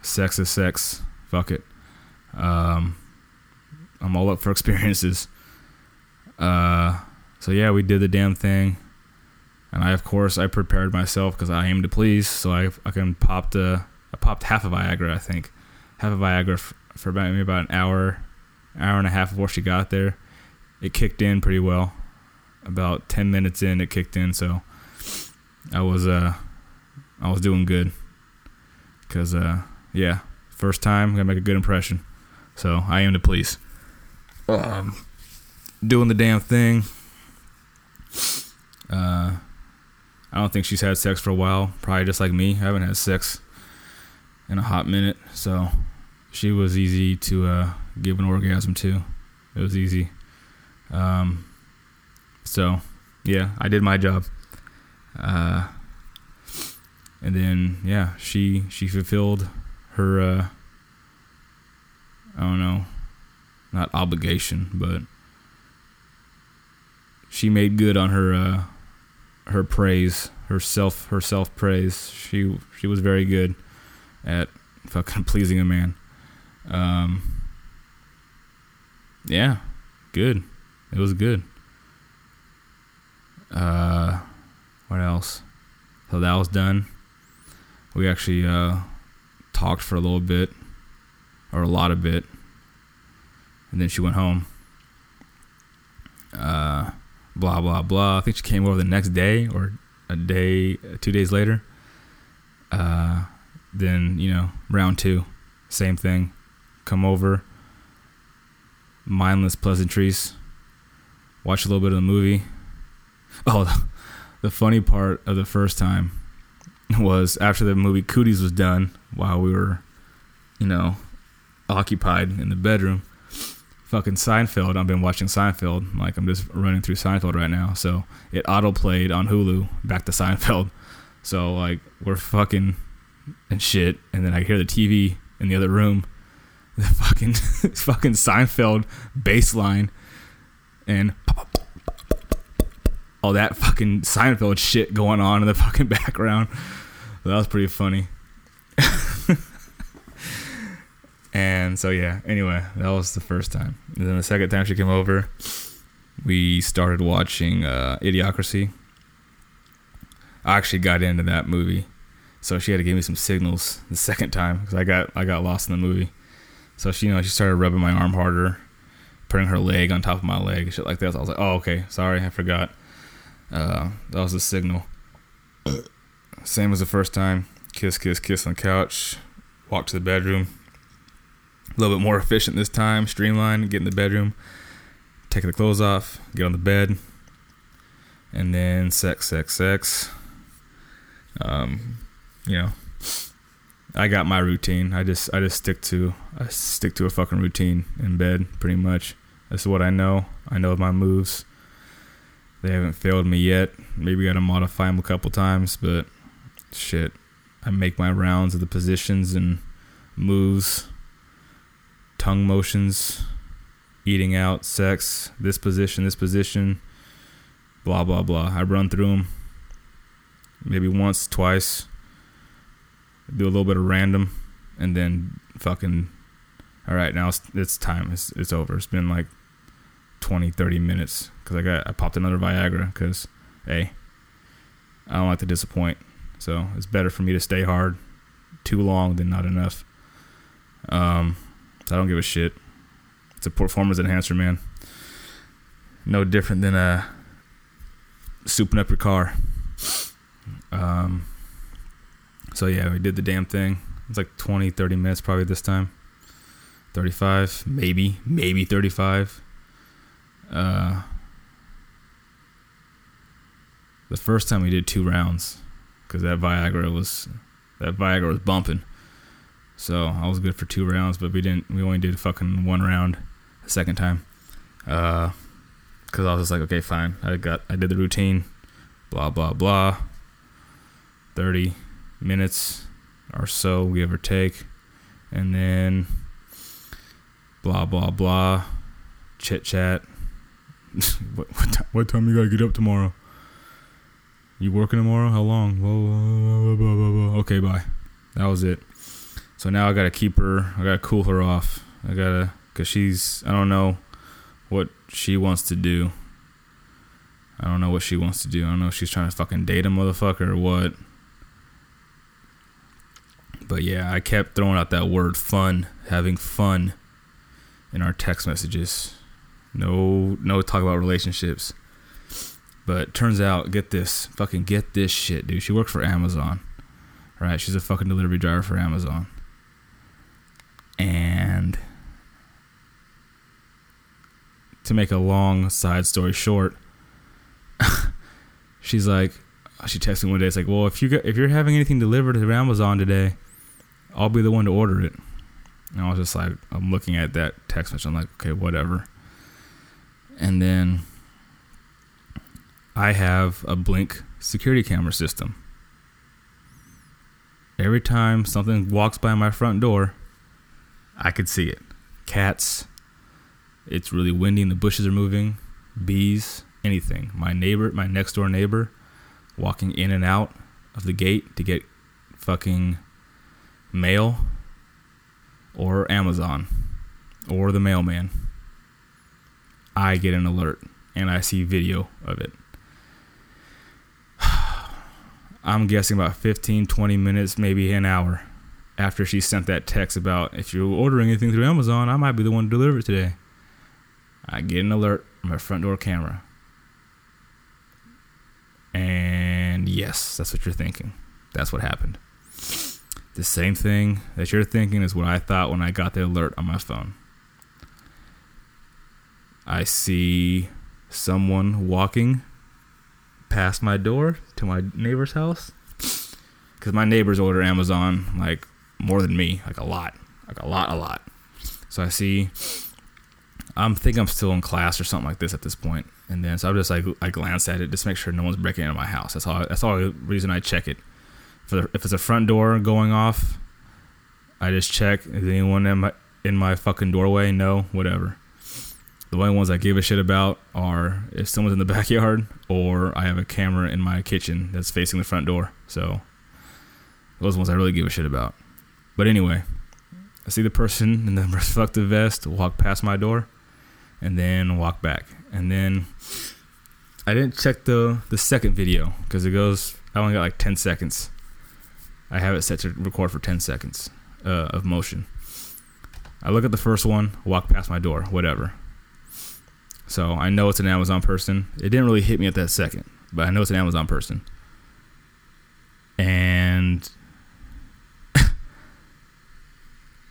sex is sex. Fuck it. Um, I'm all up for experiences. Uh, so yeah, we did the damn thing, and I of course I prepared myself because I aim to please. So I I can pop the I popped half of Viagra, I think, half of Viagra f- for about maybe about an hour, hour and a half before she got there. It kicked in pretty well. About ten minutes in, it kicked in. So I was uh I was doing good. Cause uh yeah, first time gotta make a good impression. So I aim to please. Um, doing the damn thing. Uh, I don't think she's had sex for a while. Probably just like me. I haven't had sex in a hot minute. So she was easy to uh, give an orgasm to. It was easy. Um, so yeah, I did my job. Uh, and then yeah, she she fulfilled her. Uh, I don't know, not obligation, but she made good on her uh, her praise, her self her self praise. She she was very good at fucking pleasing a man. Um, yeah, good. It was good. Uh, what else? So that was done. We actually uh, talked for a little bit, or a lot of bit, and then she went home. Uh, blah blah blah. I think she came over the next day or a day, two days later. Uh, then you know round two, same thing. Come over. Mindless pleasantries. Watch a little bit of the movie. Oh, the funny part of the first time was after the movie Cooties was done, while we were, you know, occupied in the bedroom. Fucking Seinfeld. I've been watching Seinfeld. Like I'm just running through Seinfeld right now. So it auto played on Hulu back to Seinfeld. So like we're fucking and shit, and then I hear the TV in the other room, the fucking fucking Seinfeld bass line, and all that fucking Seinfeld shit going on in the fucking background. That was pretty funny. And so yeah, anyway, that was the first time. And then the second time she came over, we started watching uh, Idiocracy. I actually got into that movie, so she had to give me some signals the second time because I got I got lost in the movie. So she, you know, she started rubbing my arm harder, putting her leg on top of my leg, shit like that. So I was like, oh okay, sorry, I forgot. Uh, that was the signal. Same as the first time. Kiss, kiss, kiss on the couch. Walk to the bedroom. A little bit more efficient this time. Streamline. Get in the bedroom. Take the clothes off. Get on the bed. And then sex, sex, sex. Um, you know, I got my routine. I just, I just stick to, I stick to a fucking routine in bed, pretty much. That's what I know. I know my moves. They haven't failed me yet. Maybe got to modify them a couple times, but shit. I make my rounds of the positions and moves, tongue motions, eating out, sex, this position, this position, blah, blah, blah. I run through them maybe once, twice, do a little bit of random, and then fucking, all right, now it's, it's time. It's, it's over. It's been like 20, 30 minutes because I got I popped another Viagra because hey, I don't like to disappoint. So it's better for me to stay hard too long than not enough. Um, I don't give a shit. It's a performance enhancer, man. No different than uh souping up your car. Um, so yeah, we did the damn thing. It's like 20, 30 minutes probably this time. 35, maybe, maybe 35. Uh, the first time we did two rounds because that Viagra was that Viagra was bumping. So I was good for two rounds, but we didn't. We only did fucking one round the second time. Uh, because I was just like, okay, fine. I got I did the routine, blah blah blah. 30 minutes or so, give or take. And then blah, blah, blah. Chit chat. what, what, ti- what time you gotta get up tomorrow? You working tomorrow? How long? Blah, blah, blah. Okay, bye. That was it. So now I gotta keep her. I gotta cool her off. I gotta, cause she's. I don't know what she wants to do. I don't know what she wants to do. I don't know if she's trying to fucking date a motherfucker or what. But yeah, I kept throwing out that word fun, having fun in our text messages. No no talk about relationships. But turns out, get this, fucking get this shit, dude. She works for Amazon. Right? She's a fucking delivery driver for Amazon. And to make a long side story short, she's like, she texted me one day. It's like, well, if you if you're having anything delivered to Amazon today, I'll be the one to order it. And I was just like, I'm looking at that text message. I'm like, okay, whatever. And then I have a Blink security camera system. Every time something walks by my front door, I could see it. Cats. It's really windy and the bushes are moving. Bees. Anything. My neighbor, my next door neighbor, walking in and out of the gate to get fucking mail or Amazon or the mailman. I get an alert and I see video of it. I'm guessing about 15, 20 minutes, maybe an hour after she sent that text about if you're ordering anything through Amazon, I might be the one to deliver it today. I get an alert on my front door camera. And yes, that's what you're thinking. That's what happened. The same thing that you're thinking is what I thought when I got the alert on my phone. I see someone walking past my door to my neighbor's house. Because my neighbors order Amazon like more than me, like a lot, like a lot, a lot. So I see, I'm think I'm still in class or something like this at this point, and then so I'm just like I glance at it just make sure no one's breaking into my house. That's all. That's all the reason I check it. For the, if it's a front door going off, I just check. Is anyone in my in my fucking doorway? No, whatever. The only ones I give a shit about are if someone's in the backyard or I have a camera in my kitchen that's facing the front door. So those ones I really give a shit about. But anyway, I see the person in the reflective vest walk past my door and then walk back. And then I didn't check the the second video because it goes I only got like 10 seconds. I have it set to record for 10 seconds uh, of motion. I look at the first one, walk past my door, whatever. So I know it's an Amazon person. It didn't really hit me at that second, but I know it's an Amazon person. And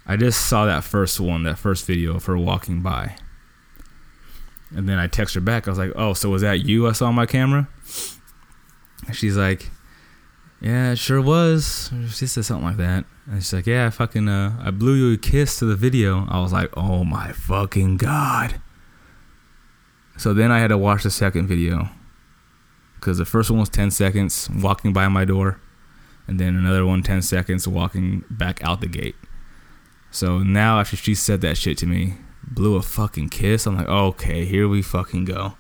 I just saw that first one, that first video of her walking by. And then I text her back. I was like, "Oh, so was that you I saw on my camera?" And she's like, "Yeah, it sure was." She said something like that. And she's like, "Yeah, I fucking uh, I blew you a kiss to the video." I was like, "Oh my fucking god!" So then I had to watch the second video because the first one was 10 seconds walking by my door, and then another one 10 seconds walking back out the gate. So now after she said that shit to me, blew a fucking kiss, I'm like, okay, here we fucking go.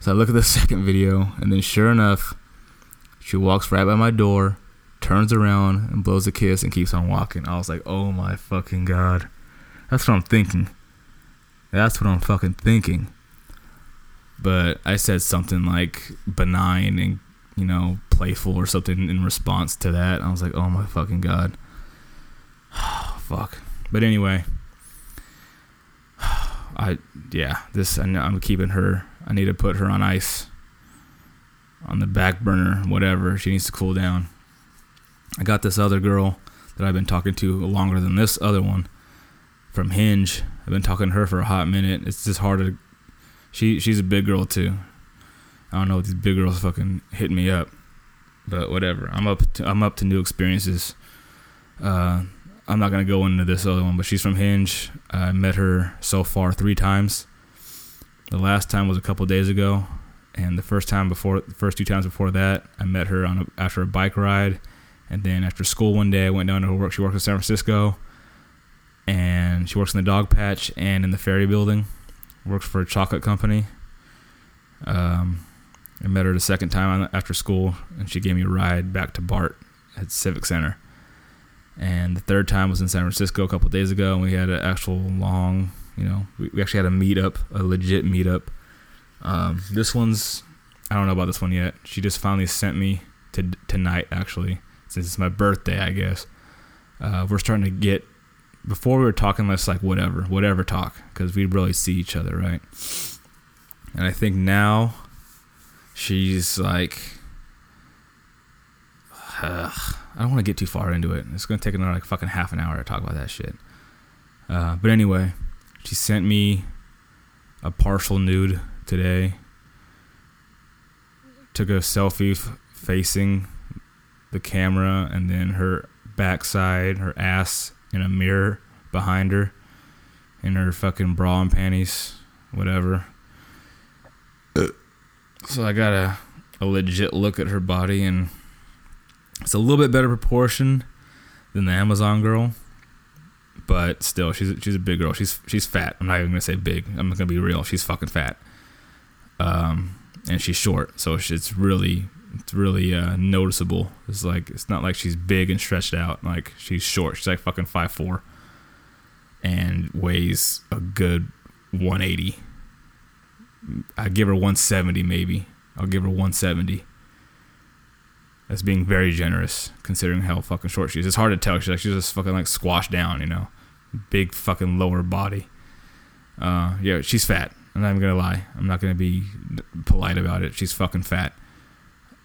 So I look at the second video, and then sure enough, she walks right by my door, turns around, and blows a kiss and keeps on walking. I was like, oh my fucking god. That's what I'm thinking. That's what I'm fucking thinking but I said something like benign and you know playful or something in response to that. I was like, oh my fucking god, fuck. But anyway, I yeah, this I know I'm keeping her. I need to put her on ice, on the back burner, whatever. She needs to cool down. I got this other girl that I've been talking to longer than this other one from Hinge. I've been talking to her for a hot minute. It's just hard to she she's a big girl too. I don't know if these big girls fucking hit me up, but whatever. I'm up to, I'm up to new experiences. Uh, I'm not gonna go into this other one, but she's from Hinge. I met her so far three times. The last time was a couple days ago, And the first time before, the first two times before that, I met her on a, after a bike ride, and then after school one day, I went down to her work. She works in San Francisco, and she works in the Dogpatch and in the ferry building. Works for a chocolate company. Um, I met her the second time after school, and she gave me a ride back to BART at Civic Center. And the third time was in San Francisco a couple days ago, and we had an actual long, you know, we, we actually had a meetup, a legit meetup. Um, this one's, I don't know about this one yet. She just finally sent me to tonight, actually, since it's my birthday, I guess. Uh, we're starting to get, before we were talking less like whatever, whatever talk, because we really see each other, right? And I think now she's like, ugh, I don't want to get too far into it. It's going to take another like fucking half an hour to talk about that shit. Uh, but anyway, she sent me a partial nude today. Took a selfie f- facing the camera and then her backside, her ass in a mirror behind her, in her fucking bra and panties, whatever. So I got a, a legit look at her body and it's a little bit better proportion than the Amazon girl, but still, she's she's a big girl. She's she's fat. I'm not even gonna say big. I'm gonna be real. She's fucking fat. Um, and she's short, so it's really it's really uh, noticeable. It's like it's not like she's big and stretched out. Like she's short. She's like fucking five four, and weighs a good 180. I give her 170 maybe. I'll give her 170. That's being very generous considering how fucking short she is. It's hard to tell. She's like she's just fucking like squashed down, you know, big fucking lower body. Uh, yeah, she's fat. I'm not even gonna lie. I'm not gonna be polite about it. She's fucking fat.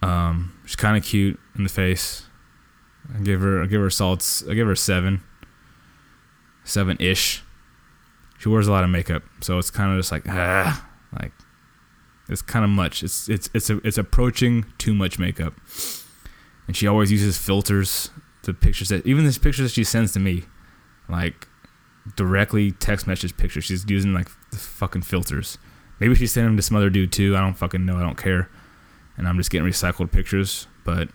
Um, she's kind of cute in the face. I give her, I give her salts. I give her seven, seven ish. She wears a lot of makeup, so it's kind of just like ah, like it's kind of much. It's it's it's a, it's approaching too much makeup, and she always uses filters to pictures that even this pictures that she sends to me, like directly text message pictures. She's using like the fucking filters. Maybe she's sending them to some other dude too. I don't fucking know. I don't care. And I'm just getting recycled pictures. But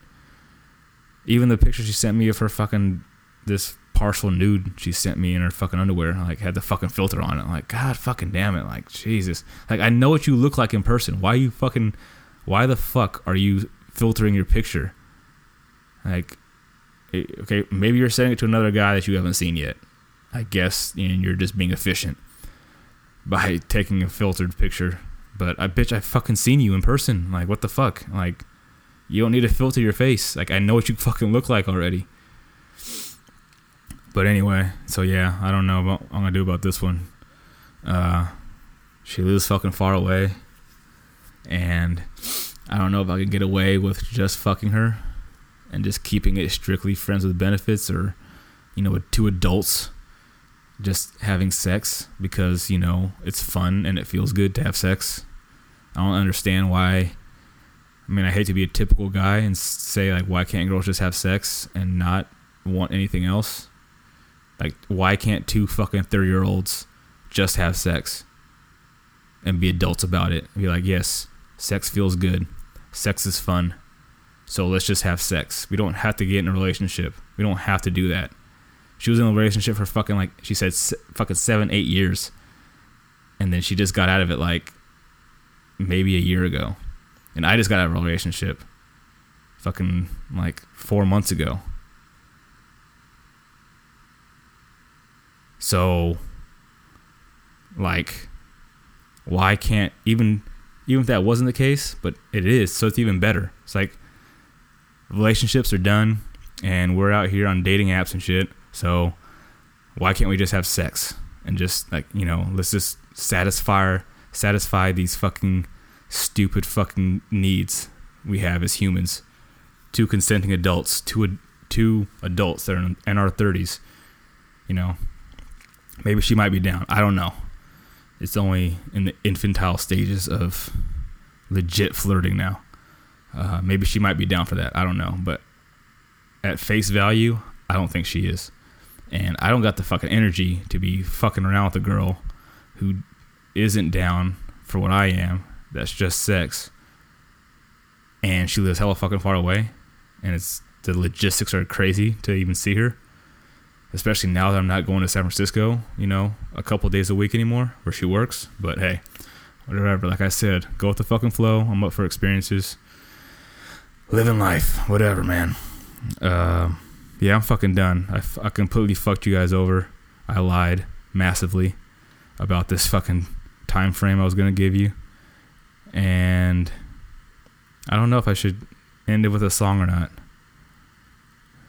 even the picture she sent me of her fucking this partial nude she sent me in her fucking underwear, like had the fucking filter on it. Like God fucking damn it. Like Jesus. Like I know what you look like in person. Why you fucking why the fuck are you filtering your picture? Like okay, maybe you're sending it to another guy that you haven't seen yet. I guess and you're just being efficient by taking a filtered picture. But I bitch, I fucking seen you in person. Like, what the fuck? Like, you don't need to filter your face. Like, I know what you fucking look like already. But anyway, so yeah, I don't know what I'm gonna do about this one. Uh, she lives fucking far away, and I don't know if I can get away with just fucking her and just keeping it strictly friends with benefits, or you know, two adults just having sex because you know it's fun and it feels good to have sex. I don't understand why. I mean, I hate to be a typical guy and say like, why can't girls just have sex and not want anything else? Like, why can't two fucking thirty-year-olds just have sex and be adults about it? Be like, yes, sex feels good, sex is fun, so let's just have sex. We don't have to get in a relationship. We don't have to do that. She was in a relationship for fucking like she said s- fucking seven, eight years, and then she just got out of it like maybe a year ago, and I just got out of a relationship, fucking like four months ago. So, like, why can't even even if that wasn't the case, but it is, so it's even better. It's like relationships are done, and we're out here on dating apps and shit. So why can't we just have sex and just like you know let's just satisfy satisfy these fucking stupid fucking needs we have as humans. Two consenting adults two two adults that are in, in our 30s you know. Maybe she might be down. I don't know. It's only in the infantile stages of legit flirting now uh, maybe she might be down for that i don't know but at face value i don't think she is and I don't got the fucking energy to be fucking around with a girl who isn't down for what I am. That's just sex. and she lives hella fucking far away, and it's the logistics are crazy to even see her. Especially now that I'm not going to San Francisco, you know, a couple days a week anymore where she works. But hey, whatever. Like I said, go with the fucking flow. I'm up for experiences, living life, whatever, man. Uh, yeah, I'm fucking done. I, f- I completely fucked you guys over. I lied massively about this fucking time frame I was gonna give you, and I don't know if I should end it with a song or not.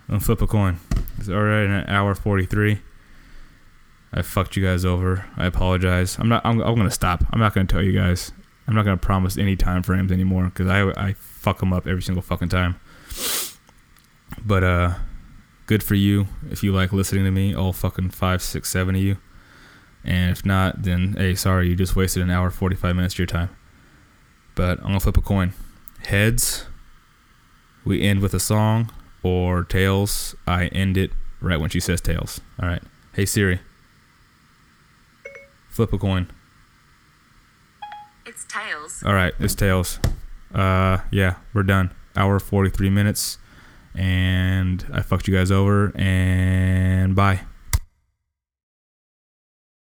I'm flip a coin. It's already an hour 43. I fucked you guys over. I apologize. I'm not. I'm, I'm gonna stop. I'm not gonna tell you guys. I'm not gonna promise any time frames anymore because I I fuck them up every single fucking time. But uh, good for you if you like listening to me. All fucking five, six, seven of you. And if not, then hey, sorry, you just wasted an hour 45 minutes of your time. But I'm gonna flip a coin. Heads, we end with a song, or tails, I end it right when she says tails. All right. Hey Siri, flip a coin. It's tails. All right, it's tails. Uh, yeah, we're done. Hour 43 minutes, and I fucked you guys over, and bye.